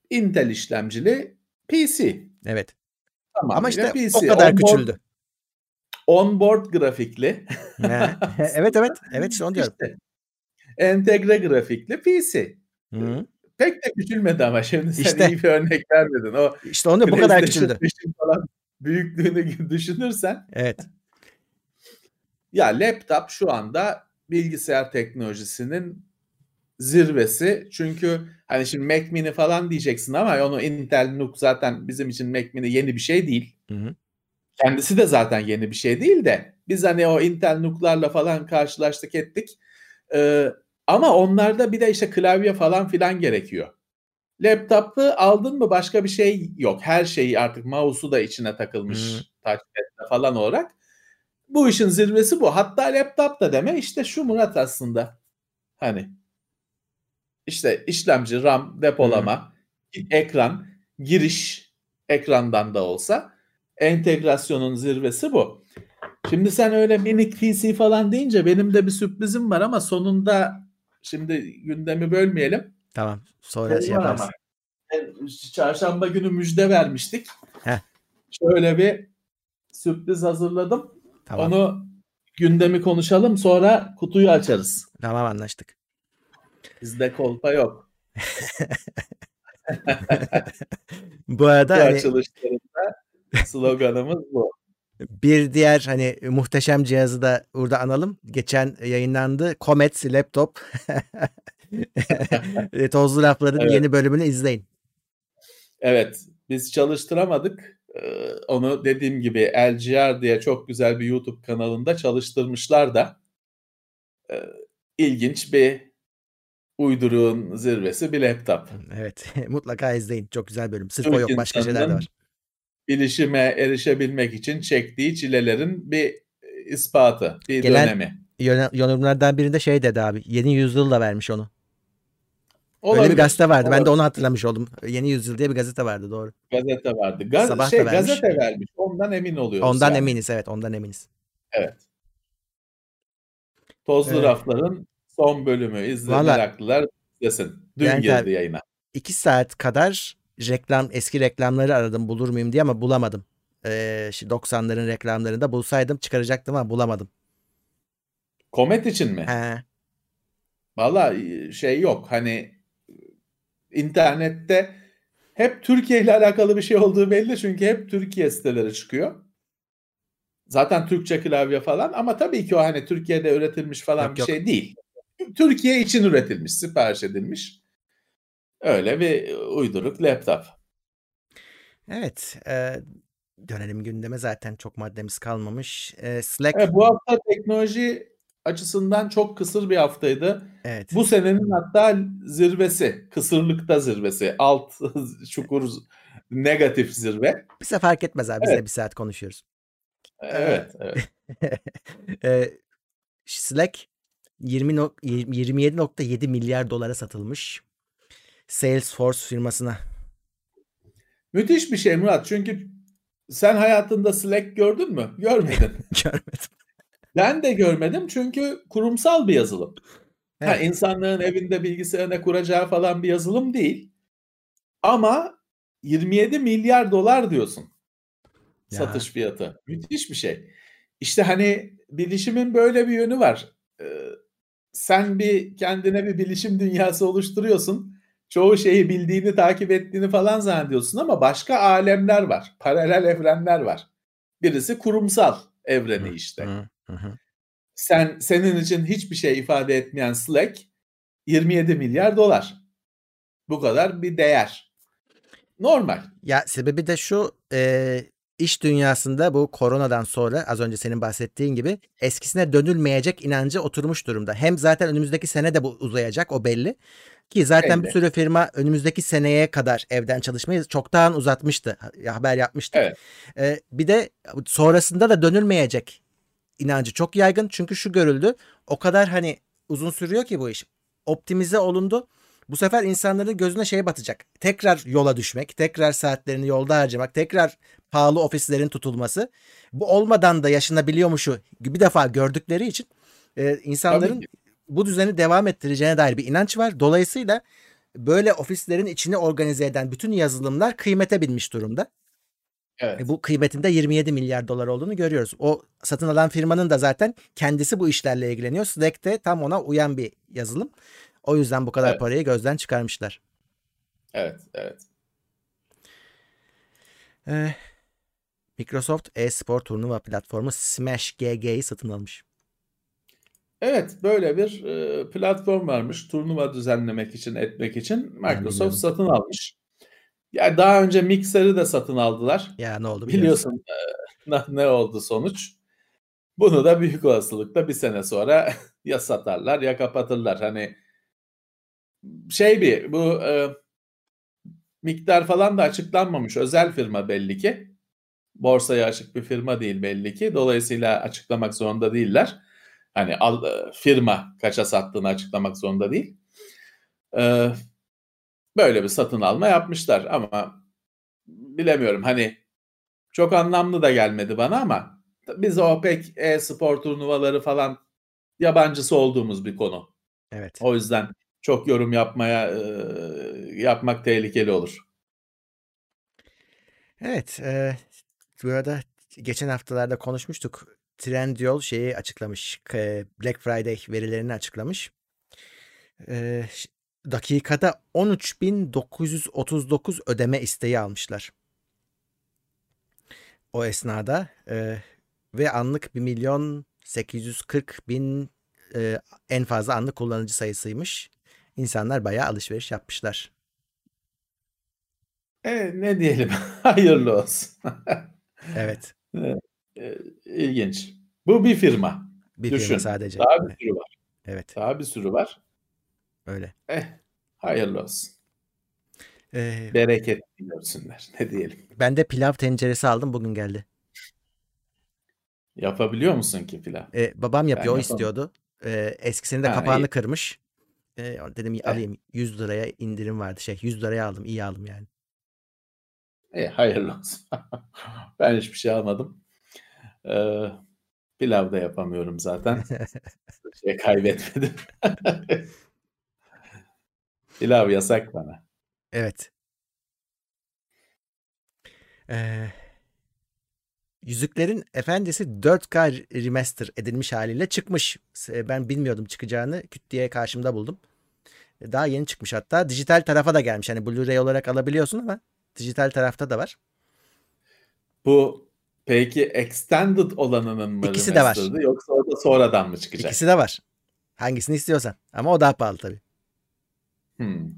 D: Intel işlemcili PC.
C: Evet.
D: Tamam.
C: Ama işte
D: PC.
C: o kadar
D: Onboard-
C: küçüldü.
D: Onboard grafikli.
C: Evet evet. Evet işte onu diyorum.
D: İşte entegre grafikli PC.
C: Hı.
D: Pek de küçülmedi ama şimdi sen
C: İşte.
D: iyi bir örnek vermedin. O
C: İşte onu bu kadar küçüldü.
D: 5'in falan büyüklüğünü düşünürsen
C: Evet.
D: ya laptop şu anda bilgisayar teknolojisinin zirvesi. Çünkü hani şimdi Mac Mini falan diyeceksin ama onu Intel NUC zaten bizim için Mac Mini yeni bir şey değil.
C: Hı hı.
D: Kendisi de zaten yeni bir şey değil de biz hani o Intel NUC'larla falan karşılaştık ettik. Ee, ama onlarda bir de işte klavye falan filan gerekiyor. Laptop'u aldın mı başka bir şey yok. Her şeyi artık mouse'u da içine takılmış touchpad'le falan olarak. Bu işin zirvesi bu. Hatta laptop da deme işte şu Murat aslında. Hani İşte işlemci, RAM, depolama, ekran, giriş ekrandan da olsa entegrasyonun zirvesi bu. Şimdi sen öyle minik PC falan deyince benim de bir sürprizim var ama sonunda şimdi gündemi bölmeyelim.
C: Tamam. Sonra şey yaparız.
D: Çarşamba günü müjde vermiştik.
C: Heh.
D: Şöyle bir sürpriz hazırladım.
C: Tamam.
D: Onu gündemi konuşalım sonra kutuyu açarız.
C: Tamam anlaştık.
D: Bizde kolpa yok.
C: Bu arada hani
D: sloganımız bu.
C: bir diğer hani muhteşem cihazı da burada analım. Geçen yayınlandı. Comet laptop. E, Tozlu lafların
D: Evet.
C: yeni bölümünü izleyin.
D: Evet, biz çalıştıramadık. Ee, Onu dediğim gibi LGR diye çok güzel bir YouTube kanalında çalıştırmışlar da Ee, ilginç bir uyduruğun zirvesi bir laptop.
C: Evet. Mutlaka izleyin. Çok güzel bölüm. Sırf
D: Türk
C: o yok. Başka şeyler de var.
D: Bilişime erişebilmek için çektiği çilelerin bir ispatı, bir
C: Gelen-
D: dönemi.
C: Yorumlardan birinde şey dedi abi. Yeni yüzyıl da vermiş onu. Öyle
D: Olabilir,
C: bir gazete vardı. Ben de
D: olabilir.
C: onu hatırlamış oldum. Yeni yüzyıl diye bir gazete vardı doğru.
D: Gazete vardı. Gaz,
C: Sabah
D: şey,
C: vermiş.
D: gazete vermiş. Ondan emin oluyoruz.
C: Ondan
D: yani.
C: eminiz evet ondan eminiz.
D: Evet. Tozlu
C: Evet.
D: Rafların son bölümü izle
C: Vallahi-
D: meraklılar izlesin. Dün
C: Yani
D: girdi yayına.
C: İki saat kadar reklam eski reklamları aradım bulur muyum diye ama bulamadım. Ee, şu 90'ların reklamlarında bulsaydım çıkaracaktım ama bulamadım.
D: Komet için mi?
C: He.
D: Valla şey yok. Hani internette hep Türkiye ile alakalı bir şey olduğu belli çünkü hep Türkiye siteleri çıkıyor. Zaten Türkçe klavye falan ama tabii ki o hani Türkiye'de üretilmiş falan
C: Yok,
D: bir
C: yok.
D: şey değil. Türkiye için üretilmiş, sipariş edilmiş. Öyle bir uyduruk laptop.
C: Evet. e, dönelim gündeme zaten çok maddemiz kalmamış. E, Slack.
D: Evet, bu hafta teknoloji açısından çok kısır bir haftaydı.
C: Evet.
D: Bu senenin hatta zirvesi, kısırlıkta zirvesi, alt çukur negatif zirve.
C: Bize fark etmez abi. Biz
D: Evet.
C: de bir saat konuşuyoruz.
D: Evet, evet.
C: Slack 20 nok- 27.7 milyar dolara satılmış. Salesforce firmasına.
D: Müthiş bir şey Murat. Çünkü sen hayatında Slack gördün mü? Görmedin.
C: Görmedim.
D: Ben de görmedim çünkü kurumsal bir yazılım. Ha,
C: Evet.
D: insanlığın evinde bilgisayarına kuracağı falan bir yazılım değil. Ama 27 milyar dolar diyorsun.
C: Ya.
D: Satış fiyatı. Müthiş bir şey. İşte hani bilişimin böyle bir yönü var. Ee, sen bir kendine bir bilişim dünyası oluşturuyorsun. Çoğu şeyi bildiğini, takip ettiğini falan zannediyorsun ama başka alemler var. Paralel evrenler var. Birisi kurumsal evreni işte. Sen senin için hiçbir şey ifade etmeyen Slack 27 milyar dolar. Bu kadar bir değer. Normal.
C: Ya sebebi de şu e, iş dünyasında bu koronadan sonra az önce senin bahsettiğin gibi eskisine dönülmeyecek inancı oturmuş durumda. Hem zaten önümüzdeki sene de bu uzayacak o belli. Ki zaten bir
D: Belli.
C: sürü firma önümüzdeki seneye kadar evden çalışmayı çoktan uzatmıştı. Ha- Haber yapmıştık.
D: Evet.
C: E, bir de sonrasında da dönülmeyecek inancı çok yaygın. Çünkü şu görüldü. O kadar hani uzun sürüyor ki bu iş. Optimize olundu. Bu sefer insanların gözüne şey batacak. Tekrar yola düşmek, tekrar saatlerini yolda harcamak, tekrar pahalı ofislerin tutulması. Bu olmadan da yaşanabiliyormuşu bir defa gördükleri için e, insanların. Bu düzeni devam ettireceğine dair bir inanç var. Dolayısıyla böyle ofislerin içini organize eden bütün yazılımlar kıymete binmiş durumda.
D: Evet.
C: E, Bu kıymetinde 27 milyar dolar olduğunu görüyoruz. O satın alan firmanın da zaten kendisi bu işlerle ilgileniyor. Slack de tam ona uyan bir yazılım. O yüzden bu kadar
D: Evet.
C: parayı gözden çıkarmışlar.
D: Evet, evet.
C: Ee, Microsoft e-spor turnuva platformu Smash GG'yi satın almış.
D: Evet, böyle bir e, platform varmış. Turnuva düzenlemek için, etmek için. Microsoft satın almış. Ya daha önce Mixer'ı da satın aldılar.
C: Ya ne oldu biliyorsun.
D: Biliyorsun e, ne, ne oldu sonuç? Bunu da büyük olasılıkla bir sene sonra ya satarlar ya kapatırlar. Hani şey bir bu e, miktar falan da açıklanmamış. Özel firma belli ki. Borsaya açık bir firma değil belli ki. Dolayısıyla açıklamak zorunda değiller. Hani al, e, firma kaça sattığını açıklamak zorunda değil. Ee, böyle bir satın alma yapmışlar ama bilemiyorum hani çok anlamlı da gelmedi bana ama biz o pek e-spor turnuvaları falan yabancısı olduğumuz bir konu.
C: Evet.
D: O yüzden çok yorum yapmaya e, yapmak tehlikeli olur.
C: Evet. E, bu arada geçen haftalarda konuşmuştuk. Trendyol şeyi açıklamış. Black Friday verilerini açıklamış. E, dakikada 13.939 ödeme isteği almışlar. O esnada e, ve anlık 1 milyon 840 bin e, en fazla anlık kullanıcı sayısıymış. İnsanlar bayağı alışveriş yapmışlar.
D: E, ne diyelim hayırlı olsun.
C: Evet.
D: E, İlginç. Bu bir firma.
C: Bir
D: Düşün.
C: firma sadece.
D: Daha bir sürü var.
C: Evet.
D: Daha bir sürü var.
C: Öyle.
D: Eh, hayırlı olsun.
C: E,
D: Bereket görsünler. Ne diyelim.
C: ben de pilav tenceresi aldım bugün geldi.
D: Yapabiliyor musun ki filan?
C: E, babam yapıyor, o
D: yapamam.
C: istiyordu. E, eskisinin de
D: Ha,
C: kapağını
D: iyi.
C: kırmış. E, dedim alayım 100 liraya indirim vardı. Şey 100 liraya aldım. iyi aldım yani.
D: E, hayırlı olsun. ben hiçbir şey almadım. Ee, pilav da yapamıyorum zaten. Şey kaybetmedim. pilav yasak bana.
C: Evet. Ee, Yüzüklerin Efendisi 4K remaster edilmiş haliyle çıkmış. Ben bilmiyordum çıkacağını. Küt diye karşımda buldum. Daha yeni çıkmış hatta. Dijital tarafa da gelmiş. Hani Blu-ray olarak alabiliyorsun ama dijital tarafta da var.
D: Bu peki extended olanının mı
C: İkisi de var.
D: yoksa o da sonradan mı çıkacak?
C: İkisi de var. Hangisini istiyorsan. Ama o daha pahalı tabii.
D: Hmm.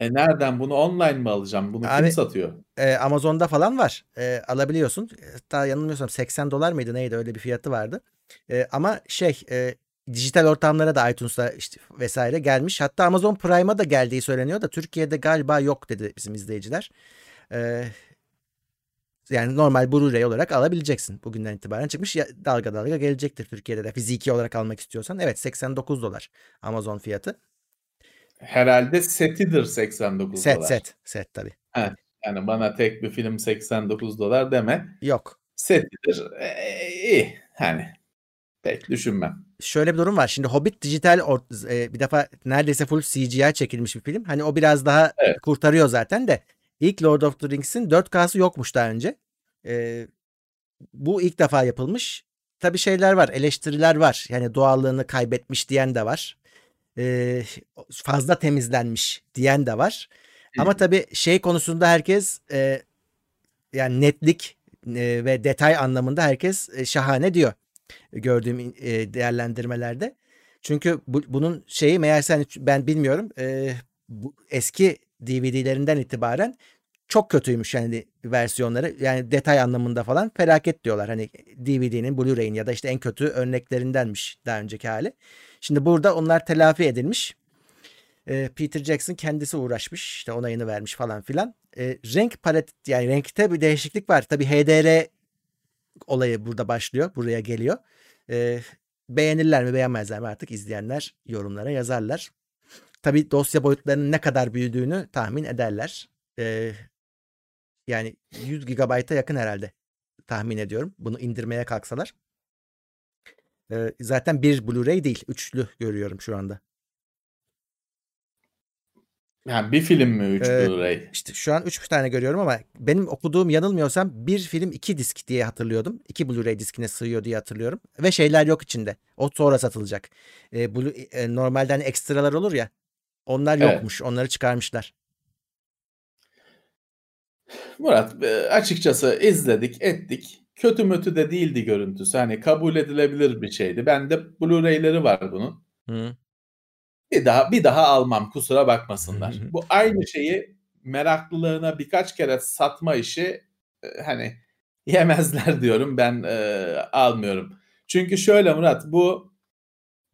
D: E nereden bunu online mı alacağım? Bunu
C: Abi-
D: kim satıyor?
C: Ee, Amazon'da falan var. Ee, alabiliyorsun. Hatta yanılmıyorsam 80 dolar mıydı neydi öyle bir fiyatı vardı. Ee, ama şey e, dijital ortamlara da iTunes'ta işte vesaire gelmiş. Hatta Amazon Prime'a da geldiği söyleniyor da Türkiye'de galiba yok dedi bizim izleyiciler. Ee, yani normal Blu-ray olarak alabileceksin. Bugünden itibaren çıkmış. Ya, dalga dalga gelecektir Türkiye'de de. Fiziki olarak almak istiyorsan. Evet 89 dolar Amazon fiyatı.
D: Herhalde setidir 89
C: Set
D: dolar.
C: set. Set tabii.
D: Yani bana tek bir film 89 dolar deme.
C: Yok.
D: Setidir. E, iyi. Hani pek düşünmem.
C: şöyle bir durum var. Şimdi Hobbit dijital or- e, bir defa neredeyse full CGI çekilmiş bir film. Hani o biraz daha
D: Evet.
C: kurtarıyor zaten de. İlk Lord of the Rings'in 4K'sı yokmuş daha önce. E, bu ilk defa yapılmış. Tabii şeyler var, eleştiriler var. Yani doğallığını kaybetmiş diyen de var. E, fazla temizlenmiş diyen de var. Ama tabii şey konusunda herkes e, yani netlik e, ve detay anlamında herkes e, şahane diyor gördüğüm e, değerlendirmelerde. Çünkü bu, bunun şeyi meğerse hani ben bilmiyorum e, bu eski DVD'lerinden itibaren çok kötüymüş yani versiyonları yani detay anlamında falan felaket diyorlar. Hani DVD'nin Blu-ray'in ya da işte en kötü örneklerindenmiş daha önceki hali. Şimdi burada onlar telafi edilmiş. E, Peter Jackson kendisi uğraşmış işte onayını vermiş falan filan. E, renk palet yani renkte bir değişiklik var. Tabii HDR olayı burada başlıyor. Buraya geliyor. E, beğenirler mi beğenmezler mi artık izleyenler yorumlara yazarlar. Tabii dosya boyutlarının ne kadar büyüdüğünü tahmin ederler. E, yani 100 GB'a yakın herhalde tahmin ediyorum. Bunu indirmeye kalksalar. Zaten bir Blu-ray değil. Üçlü görüyorum şu anda.
D: Yani bir film mi 3
C: Evet.
D: Blu-ray?
C: İşte şu an 3 tane görüyorum ama benim okuduğum yanılmıyorsam bir film 2 disk diye hatırlıyordum. 2 Blu-ray diskine sığıyor diye hatırlıyorum. Ve şeyler yok içinde. O sonra satılacak. E, Blu- e, normalde hani ekstralar olur ya. Onlar
D: Evet.
C: yokmuş. Onları çıkarmışlar.
D: Murat e, açıkçası izledik ettik. Kötü mötü de değildi görüntüsü. Hani kabul edilebilir bir şeydi. Bende Blu-ray'leri var bunun.
C: Hı.
D: Bir daha bir daha almam kusura bakmasınlar.
C: Hı hı.
D: Bu aynı şeyi meraklılığına birkaç kere satma işi e, hani yemezler diyorum ben e, almıyorum. Çünkü şöyle Murat bu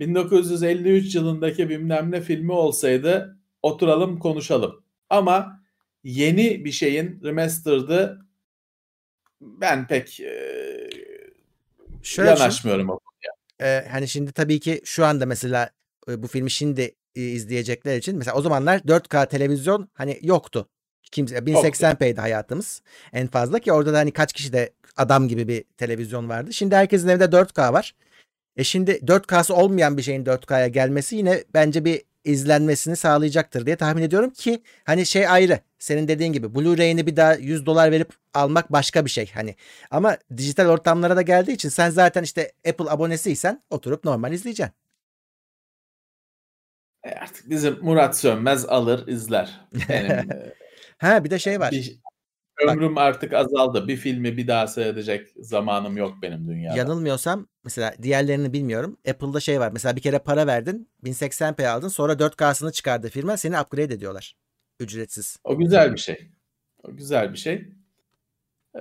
D: 1953 yılındaki bilmem ne filmi olsaydı oturalım konuşalım. Ama yeni bir şeyin remastered'ı ben pek e,
C: Şöyle düşün.
D: yanaşmıyorum o
C: E, hani şimdi tabii ki şu anda mesela e, bu filmi şimdi e, izleyecekler için mesela o zamanlar 4K televizyon hani yoktu. Kimse 1080p'ydi hayatımız en fazla ki orada da hani kaç kişi de adam gibi bir televizyon vardı. Şimdi herkesin evinde 4K var. E şimdi 4K'sı olmayan bir şeyin 4K'ya gelmesi yine bence bir izlenmesini sağlayacaktır diye tahmin ediyorum ki hani şey ayrı. Senin dediğin gibi Blu-ray'ini bir daha 100 dolar verip almak başka bir şey hani. Ama dijital ortamlara da geldiği için sen zaten işte Apple abonesiysen oturup normal izleyeceksin.
D: E artık bizim Murat Sönmez alır izler. Benim e,
C: Ha bir de şey var.
D: bir, ömrüm artık azaldı. Bir filmi bir daha seyredecek zamanım yok benim dünyada.
C: Yanılmıyorsam mesela diğerlerini bilmiyorum. Apple'da şey var. Mesela bir kere para verdin. 1080p aldın. Sonra 4K'sını çıkardı firma. Seni upgrade ediyorlar. Ücretsiz.
D: O güzel bir şey. O güzel bir şey.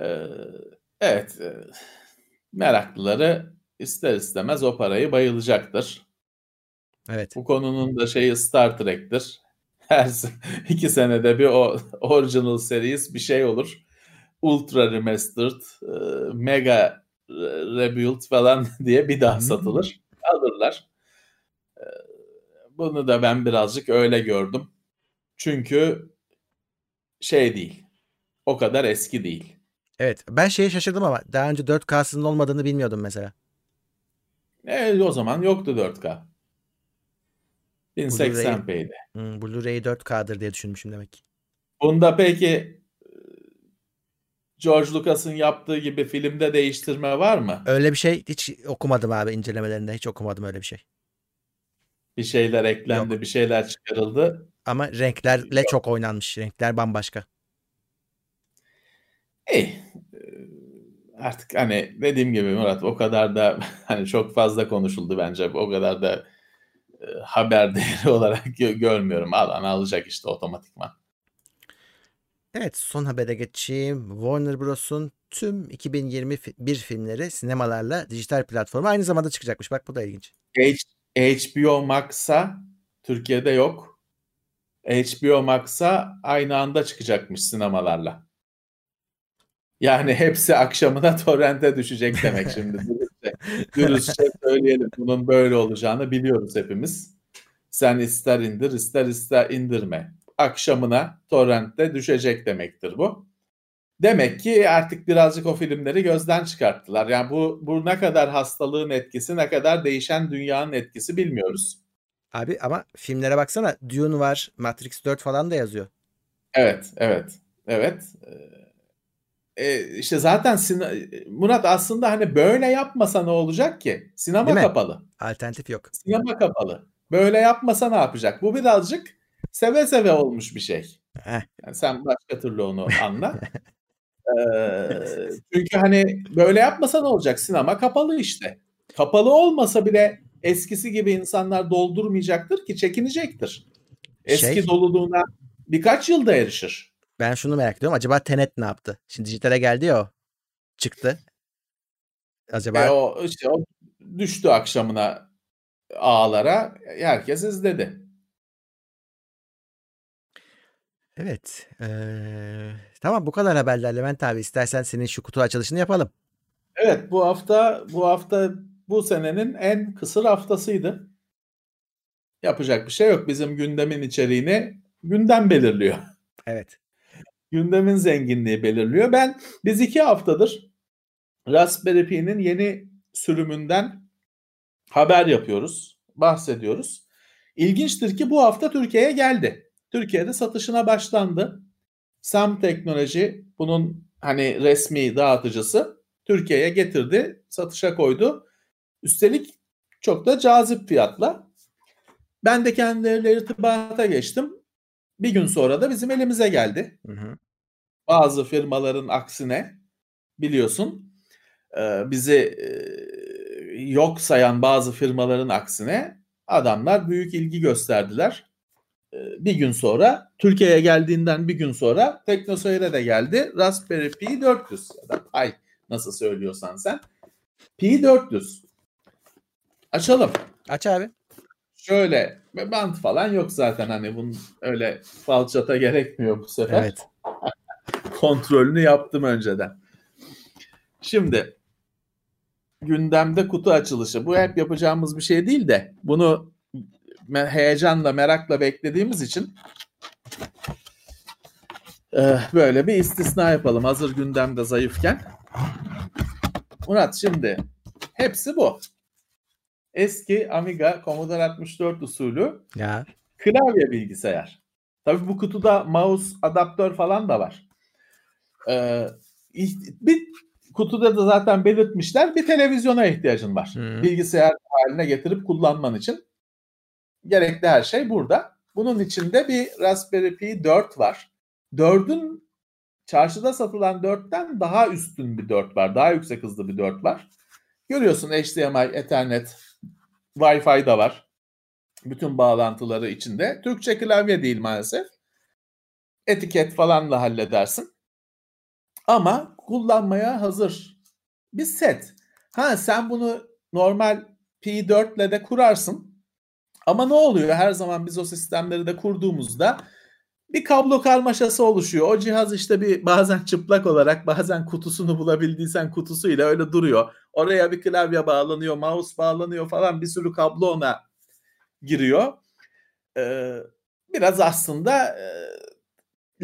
D: Ee, evet. e, meraklıları ister istemez o parayı bayılacaktır.
C: Evet.
D: Bu konunun da şeyi Star Trek'tir. Her iki senede bir o original series bir şey olur. Ultra Remastered, e, Mega Rebuild falan diye bir daha
C: Hmm.
D: satılır. Alırlar. E, Bunu da ben birazcık öyle gördüm. Çünkü şey değil. O kadar eski değil.
C: Evet. Ben şeye şaşırdım ama daha önce 4K'sının olmadığını bilmiyordum mesela.
D: E, o zaman yoktu 4K. 1080p'ydi.
C: Hmm, Blu-ray 4K'dır diye düşünmüşüm demek ki.
D: Bunda peki e, George Lucas'ın yaptığı gibi filmde değiştirme var mı?
C: Öyle bir şey hiç okumadım abi incelemelerinde. Hiç okumadım öyle bir şey.
D: Bir şeyler eklendi, bir şeyler çıkarıldı.
C: Ama renklerle çok oynanmış. Renkler bambaşka.
D: İyi. E, Artık hani dediğim gibi Murat o kadar da hani çok fazla konuşuldu bence. O kadar da haber değeri olarak gö- görmüyorum. Alan alacak işte otomatikman.
C: Evet son habere geçeyim. Warner Bros'un tüm 2021 filmleri sinemalarla dijital platforma aynı zamanda çıkacakmış. Bak bu da ilginç.
D: H- HBO Max'a Türkiye'de yok. HBO Max'a aynı anda çıkacakmış sinemalarla. Yani hepsi akşamına torrente düşecek demek şimdi. Dürüstçe, söyleyelim. Bunun böyle olacağını biliyoruz hepimiz. Sen ister indir ister ister indirme. Akşamına torrentte düşecek demektir bu. Demek ki artık birazcık o filmleri gözden çıkarttılar. Yani bu, bu ne kadar hastalığın etkisi, ne kadar değişen dünyanın etkisi bilmiyoruz.
C: Abi ama filmlere baksana. Dune var. Matrix 4 falan da yazıyor.
D: Evet, evet, evet. Ee, işte zaten sine- Murat aslında hani böyle yapmasa ne olacak ki? Sinema
C: Değil mi?
D: kapalı.
C: Alternatif yok.
D: Sinema kapalı. Böyle yapmasa ne yapacak? Bu birazcık seve seve olmuş bir şey.
C: Heh.
D: Yani sen başka türlü onu anla. Ee, çünkü hani böyle yapmasa ne olacak? Sinema kapalı işte. Kapalı olmasa bile eskisi gibi insanlar doldurmayacaktır ki çekinecektir. Eski
C: Şey-
D: doluluğuna birkaç yılda erişir.
C: Ben şunu merak ediyorum. Acaba Tenet ne yaptı? Şimdi dijitale geldi ya o. Çıktı. Acaba
D: E o işte o düştü akşamına ağlara. Herkes izledi.
C: evet. Ee, tamam bu kadar haberler Levent abi. İstersen senin şu kutu açılışını yapalım.
D: Evet bu hafta bu hafta bu senenin en kısır haftasıydı. Yapacak bir şey yok. Bizim gündemin içeriğini gündem belirliyor.
C: Evet.
D: Gündemin zenginliği belirliyor. Ben biz iki haftadır Raspberry Pi'nin yeni sürümünden haber yapıyoruz, bahsediyoruz. İlginçtir ki bu hafta Türkiye'ye geldi. Türkiye'de satışına başlandı. Sam Teknoloji bunun hani resmi dağıtıcısı Türkiye'ye getirdi, satışa koydu. Üstelik çok da cazip fiyatla. Ben de kendileriyle irtibata geçtim. Bir gün sonra da bizim elimize geldi.
C: Hı hı.
D: Bazı firmaların aksine biliyorsun e, bizi e, yok sayan bazı firmaların aksine adamlar büyük ilgi gösterdiler. E, Bir gün sonra Türkiye'ye geldiğinden bir gün sonra TeknoSeyir'e de geldi. Raspberry Pi 400 ya da Pi nasıl söylüyorsan sen. Pi 400. Açalım.
C: Aç abi.
D: Şöyle bant falan yok zaten hani bunun öyle falçata gerekmiyor bu sefer
C: Evet.
D: kontrolünü yaptım önceden. Şimdi gündemde kutu açılışı. Bu hep yapacağımız bir şey değil de bunu heyecanla, merakla beklediğimiz için böyle bir istisna yapalım hazır gündemde zayıfken. Murat şimdi hepsi bu. Eski Amiga Commodore 64 usulü
C: ya.
D: klavye bilgisayar. Tabii bu kutuda mouse, adaptör falan da var. Ee, bir kutuda da zaten belirtmişler bir televizyona ihtiyacın var. Hmm. Bilgisayar haline getirip kullanman için. Gerekli her şey burada. Bunun içinde bir Raspberry Pi 4 var. 4'ün çarşıda satılan 4'ten daha üstün bir 4 var. Daha yüksek hızlı bir 4 var. Görüyorsun HDMI, Ethernet, Wi-Fi da var. Bütün bağlantıları içinde. Türkçe klavye değil maalesef. Etiket falan da halledersin. Ama kullanmaya hazır bir set. Ha sen bunu normal P4 ile de kurarsın. Ama ne oluyor? Her zaman biz o sistemleri de kurduğumuzda bir kablo karmaşası oluşuyor. O cihaz işte bir bazen çıplak olarak bazen kutusunu bulabildiysen kutusuyla öyle duruyor. Oraya bir klavye bağlanıyor, mouse bağlanıyor falan bir sürü kablo ona giriyor. Ee, biraz aslında e,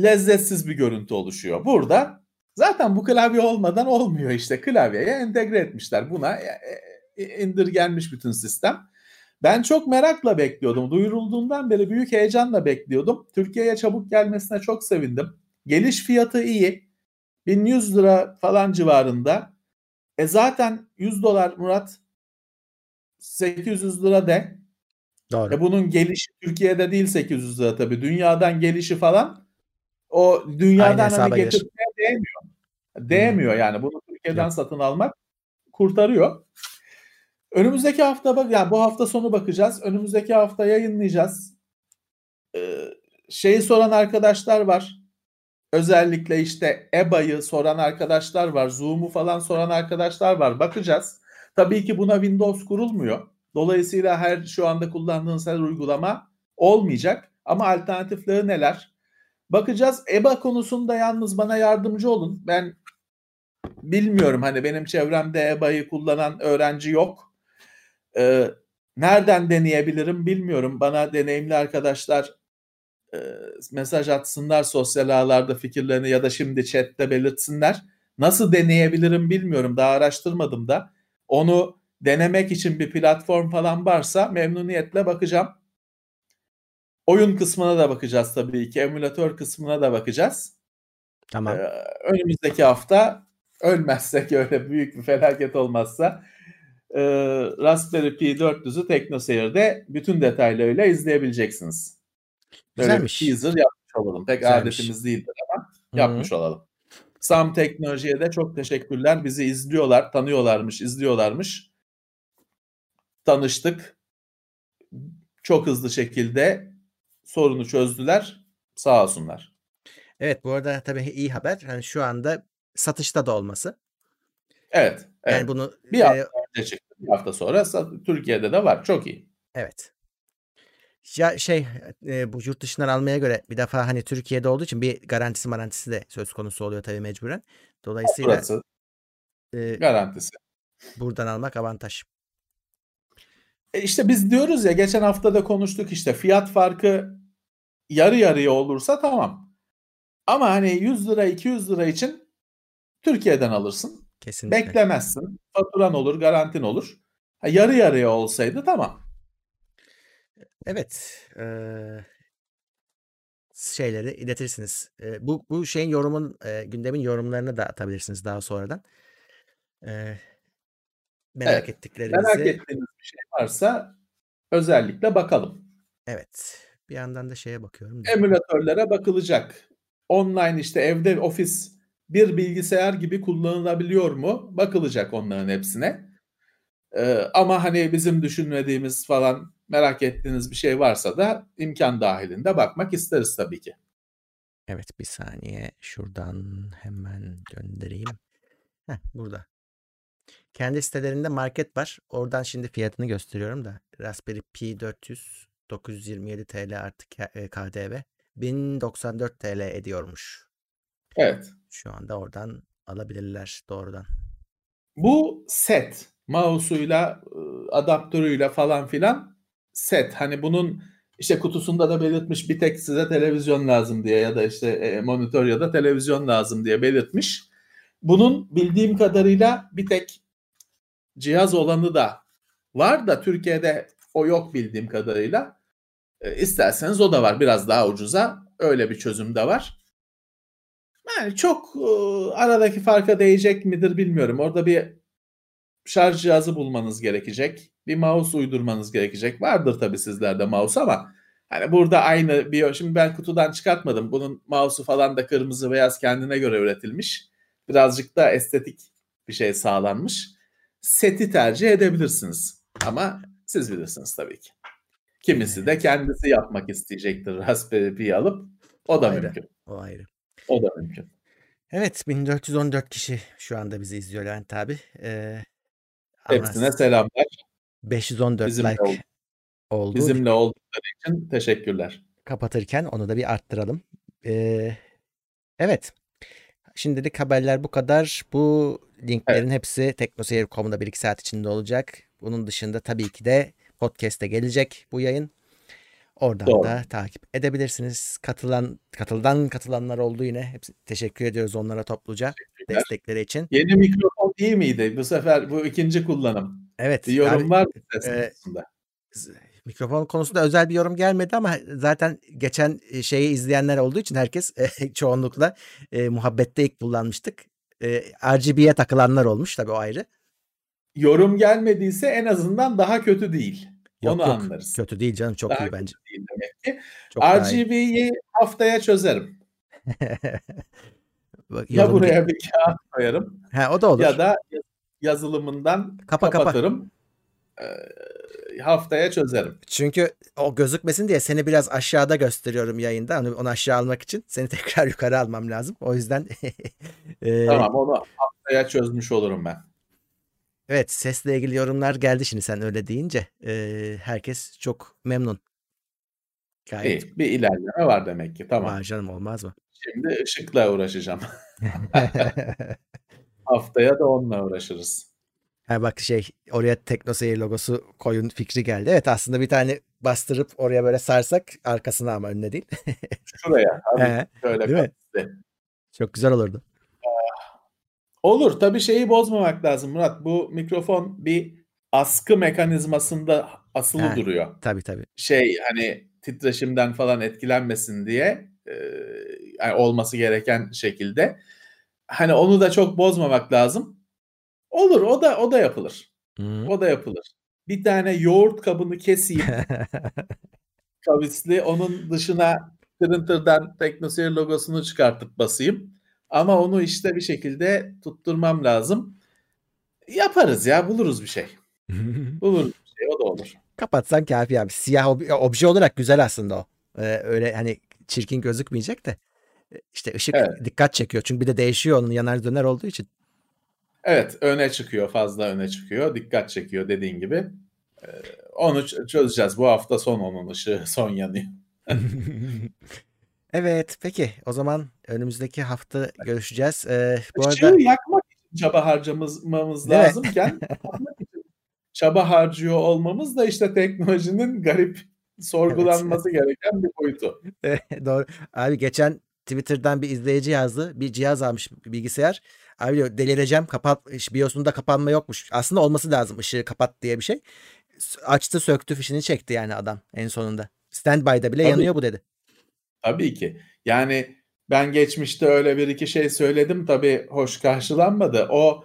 D: lezzetsiz bir görüntü oluşuyor. Burada zaten bu klavye olmadan olmuyor işte. Klavyeye entegre etmişler. Buna e, e, indirgenmiş bütün sistem. Ben çok merakla bekliyordum. Duyurulduğundan beri büyük heyecanla bekliyordum. Türkiye'ye çabuk gelmesine çok sevindim. Geliş fiyatı iyi. 1100 lira falan civarında. E zaten 100 dolar Murat 800 lira de. Doğru. E bunun gelişi Türkiye'de değil 800 lira tabii. Dünyadan gelişi falan o dünyadan hani getirmeye değmiyor. Değmiyor hmm. yani. Bunu Türkiye'den Yok. satın almak kurtarıyor. Önümüzdeki hafta bak yani bu hafta sonu bakacağız. Önümüzdeki hafta yayınlayacağız. Ee, şeyi soran arkadaşlar var. Özellikle işte EBA'yı soran arkadaşlar var. Zoom'u falan soran arkadaşlar var. Bakacağız. Tabii ki buna Windows kurulmuyor. Dolayısıyla her şu anda kullandığınız her uygulama olmayacak. Ama alternatifleri neler? Bakacağız. EBA konusunda yalnız bana yardımcı olun. Ben bilmiyorum hani benim çevremde EBA'yı kullanan öğrenci yok. Ee, nereden deneyebilirim bilmiyorum. Bana deneyimli arkadaşlar e, mesaj atsınlar sosyal ağlarda fikirlerini ya da şimdi chatte belirtsinler. Nasıl deneyebilirim bilmiyorum. Daha araştırmadım da. Onu denemek için bir platform falan varsa memnuniyetle bakacağım. Oyun kısmına da bakacağız tabii ki. Emülatör kısmına da bakacağız.
C: Tamam. Ee,
D: önümüzdeki hafta ölmezsek öyle büyük bir felaket olmazsa e, Raspberry Pi 400'ü TeknoSeyir'de bütün detaylarıyla izleyebileceksiniz.
C: Güzelmiş.
D: Böyle teaser yapmış olalım. Pek Güzelmiş. adetimiz değildir ama Hı-hı. yapmış olalım. Sam Teknoloji'ye de çok teşekkürler. Bizi izliyorlar, tanıyorlarmış, izliyorlarmış. Tanıştık. Çok hızlı şekilde sorunu çözdüler. Sağ olsunlar.
C: Evet bu arada tabii iyi haber. Yani şu anda satışta da olması.
D: Evet.
C: evet. Yani bunu
D: bir e, önce. Bir hafta sonra Türkiye'de de var. Çok iyi.
C: Evet. Ya şey e, bu yurt dışından almaya göre bir defa hani Türkiye'de olduğu için bir garantisi garantisi de söz konusu oluyor tabii mecburen. Dolayısıyla Burası
D: e, garantisi.
C: Buradan almak avantaj.
D: E işte biz diyoruz ya geçen hafta da konuştuk işte fiyat farkı yarı yarıya olursa tamam. Ama hani 100 lira 200 lira için Türkiye'den alırsın.
C: Kesinlikle.
D: Beklemezsin. Faturan olur, garantin olur. Ha, yarı yarıya olsaydı tamam.
C: Evet. Ee, şeyleri iletirsiniz. Ee, bu bu şeyin yorumun e, gündemin yorumlarını da atabilirsiniz daha sonradan. Ee, merak evet, ettiklerinizi.
D: Merak ettiğiniz bir şey varsa özellikle bakalım.
C: Evet. Bir yandan da şeye bakıyorum.
D: Emülatörlere bakılacak. Online işte evde ofis bir bilgisayar gibi kullanılabiliyor mu? Bakılacak onların hepsine. Ee, ama hani bizim düşünmediğimiz falan merak ettiğiniz bir şey varsa da imkan dahilinde bakmak isteriz tabii ki.
C: Evet bir saniye şuradan hemen göndereyim. Heh, burada. Kendi sitelerinde market var. Oradan şimdi fiyatını gösteriyorum da. Raspberry Pi 400 927 TL artık KDV. 1094 TL ediyormuş.
D: Evet.
C: Şu anda oradan alabilirler doğrudan.
D: Bu set mouse'uyla adaptörüyle falan filan set. Hani bunun işte kutusunda da belirtmiş bir tek size televizyon lazım diye ya da işte e, monitör ya da televizyon lazım diye belirtmiş. Bunun bildiğim kadarıyla bir tek cihaz olanı da var da Türkiye'de o yok bildiğim kadarıyla. E, isterseniz o da var biraz daha ucuza. Öyle bir çözüm de var. Yani çok e, aradaki farka değecek midir bilmiyorum. Orada bir şarj cihazı bulmanız gerekecek. Bir mouse uydurmanız gerekecek. Vardır tabii sizlerde mouse ama hani burada aynı bir şimdi ben kutudan çıkartmadım. Bunun mouse'u falan da kırmızı beyaz kendine göre üretilmiş. Birazcık da estetik bir şey sağlanmış. Seti tercih edebilirsiniz. Ama siz bilirsiniz tabii ki. Kimisi de kendisi yapmak isteyecektir Raspberry Pi alıp. O da
C: ayrı.
D: mümkün.
C: O ayrı.
D: O da mümkün.
C: Evet 1414 kişi şu anda bizi izliyor Levent abi. Ee,
D: Hepsine selamlar.
C: 514
D: Bizimle
C: like
D: oldu.
C: oldu.
D: Bizimle oldukları için teşekkürler.
C: Kapatırken onu da bir arttıralım. Ee, evet. Şimdilik haberler bu kadar. Bu linklerin hepsi teknoseyir.com'da 1-2 saat içinde olacak. Bunun dışında tabii ki de podcast'e gelecek bu yayın. Oradan
D: Doğru.
C: da takip edebilirsiniz. Katılan katıldan katılanlar oldu yine. Hepsi teşekkür ediyoruz onlara topluca destekleri için.
D: Yeni mikrofon iyi miydi? Bu sefer bu ikinci kullanım.
C: Evet.
D: Bir yorum
C: abi,
D: var mı
C: e, mikrofon konusunda özel bir yorum gelmedi ama zaten geçen e, şeyi izleyenler olduğu için herkes e, çoğunlukla e, muhabbette ilk kullanmıştık. E, RGB'ye takılanlar olmuş tabii o ayrı.
D: Yorum gelmediyse en azından daha kötü değil.
C: Yok
D: Onu
C: yok
D: anlarız.
C: kötü değil canım çok
D: Daha
C: iyi bence.
D: değil demek ki.
C: Çok.
D: RGB'yi haftaya çözerim.
C: Bak,
D: Ya buraya bir kağıt koyarım
C: Ha, o da olur.
D: ya da yazılımından
C: Kapa, kapa.
D: kapatırım. Ee, haftaya çözerim.
C: Çünkü o gözükmesin diye seni biraz aşağıda gösteriyorum yayında. Onu, onu aşağı almak için seni tekrar yukarı almam lazım. O yüzden e,
D: Tamam onu haftaya çözmüş olurum ben.
C: Evet sesle ilgili yorumlar geldi şimdi sen öyle deyince. E, herkes çok memnun. Gayet
D: İyi, bir ilerleme var demek ki. Tamam.
C: var canım olmaz mı?
D: Şimdi ışıkla uğraşacağım. Haftaya da onunla uğraşırız.
C: ha bak şey oraya TeknoSeyir logosu koyun fikri geldi. Evet aslında bir tane bastırıp oraya böyle sarsak arkasına ama önüne değil.
D: Şuraya.
C: He,
D: şöyle
C: değil mi? Çok güzel olurdu.
D: Olur. Tabii şeyi bozmamak lazım Murat. Bu mikrofon bir askı mekanizmasında asılı
C: Ha.
D: duruyor.
C: Tabii tabii.
D: Şey hani titreşimden falan etkilenmesin diye e, yani olması gereken şekilde. Hani onu da çok bozmamak lazım. Olur. O da o da yapılır.
C: Hı.
D: O da yapılır. Bir tane yoğurt kabını keseyim kavisli. Onun dışına printer'dan Teknoseyir logosunu çıkartıp basayım. Ama onu işte bir şekilde tutturmam lazım. Yaparız ya buluruz bir şey. Buluruz bir şey o da olur.
C: Kapatsan kafi abi. Siyah ob- obje olarak güzel aslında o. Ee, öyle hani çirkin gözükmeyecek de. E, İşte ışık
D: Evet.
C: dikkat çekiyor. Çünkü bir de değişiyor onun yanar döner olduğu için.
D: Evet öne çıkıyor fazla öne çıkıyor. Dikkat çekiyor dediğin gibi. Ee, onu ç- çözeceğiz. Bu hafta son onun ışığı son yanıyor.
C: evet peki o zaman önümüzdeki hafta görüşeceğiz. Ee, bu
D: Işığı
C: arada
D: yakmak için çaba harcamamız
C: Değil
D: lazımken çaba harcıyor olmamız da işte teknolojinin garip sorgulanması gereken bir boyutu.
C: doğru. Abi geçen Twitter'dan bir izleyici yazdı. Bir cihaz almış bir bilgisayar. Abi diyor delireceğim. Kapat BIOS'unda kapanma yokmuş. Aslında olması lazım ışığı kapat diye bir şey. Açtı söktü fişini çekti yani adam en sonunda. Standby'da bile
D: Tabii.
C: yanıyor bu dedi.
D: Tabii ki. Yani ben geçmişte öyle bir iki şey söyledim tabii hoş karşılanmadı. O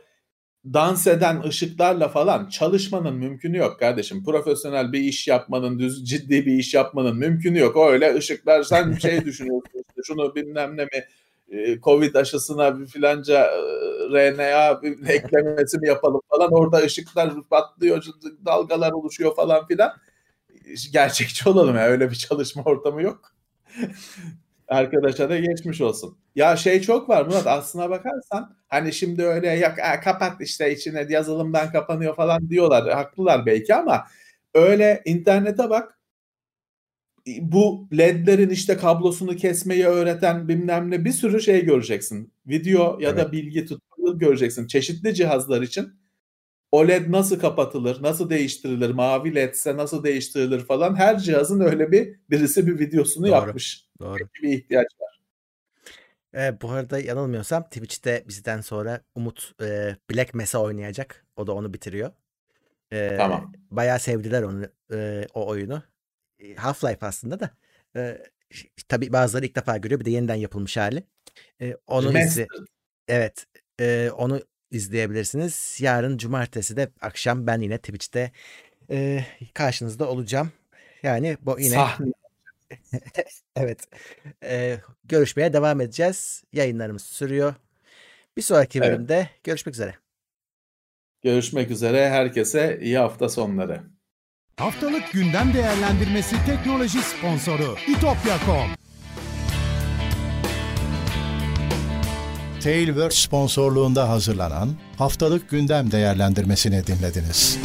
D: dans eden ışıklarla falan çalışmanın mümkünü yok kardeşim. Profesyonel bir iş yapmanın, düz ciddi bir iş yapmanın mümkünü yok. O öyle ışıklar sen şey düşünüyorsun şunu bilmem ne mi e, Covid aşısına bir filanca e, RNA eklemesi mi yapalım falan. Orada ışıklar patlıyor, dalgalar oluşuyor falan filan. Gerçekçi olalım ya öyle bir çalışma ortamı yok. Arkadaşa da geçmiş olsun. Ya şey çok var Murat aslına bakarsan hani şimdi öyle ya, "Aa, kapat işte içine yazılımdan kapanıyor falan diyorlar. Haklılar belki ama öyle internete bak bu ledlerin işte kablosunu kesmeyi öğreten bilmem ne bir sürü şey göreceksin. Video ya da
C: Evet.
D: bilgi tutorial göreceksin. Çeşitli cihazlar için OLED nasıl kapatılır, nasıl değiştirilir, mavi LED'se nasıl değiştirilir falan her cihazın öyle bir birisi bir videosunu
C: Doğru.
D: yapmış.
C: Doğru.
D: Bir ihtiyaç var.
C: E, bu arada yanılmıyorsam Twitch'te bizden sonra Umut e, Black Mesa oynayacak. O da onu bitiriyor. E,
D: Tamam.
C: Bayağı sevdiler onu e, o oyunu. E, Half-Life aslında da. E, tabii bazıları ilk defa görüyor. Bir de yeniden yapılmış hali. E, onu izle,
D: Remastered.
C: evet. e, onu izleyebilirsiniz. Yarın cumartesi de akşam ben yine Twitch'te e, karşınızda olacağım. Yani bu yine
D: Sahne.
C: Evet. Ee, görüşmeye devam edeceğiz. Yayınlarımız sürüyor. Bir sonraki
D: Evet.
C: bölümde görüşmek üzere.
D: Görüşmek üzere. Herkese iyi hafta sonları.
B: Haftalık gündem değerlendirmesi teknoloji sponsoru itopya.com.
A: Tailwords sponsorluğunda hazırlanan haftalık gündem değerlendirmesini dinlediniz.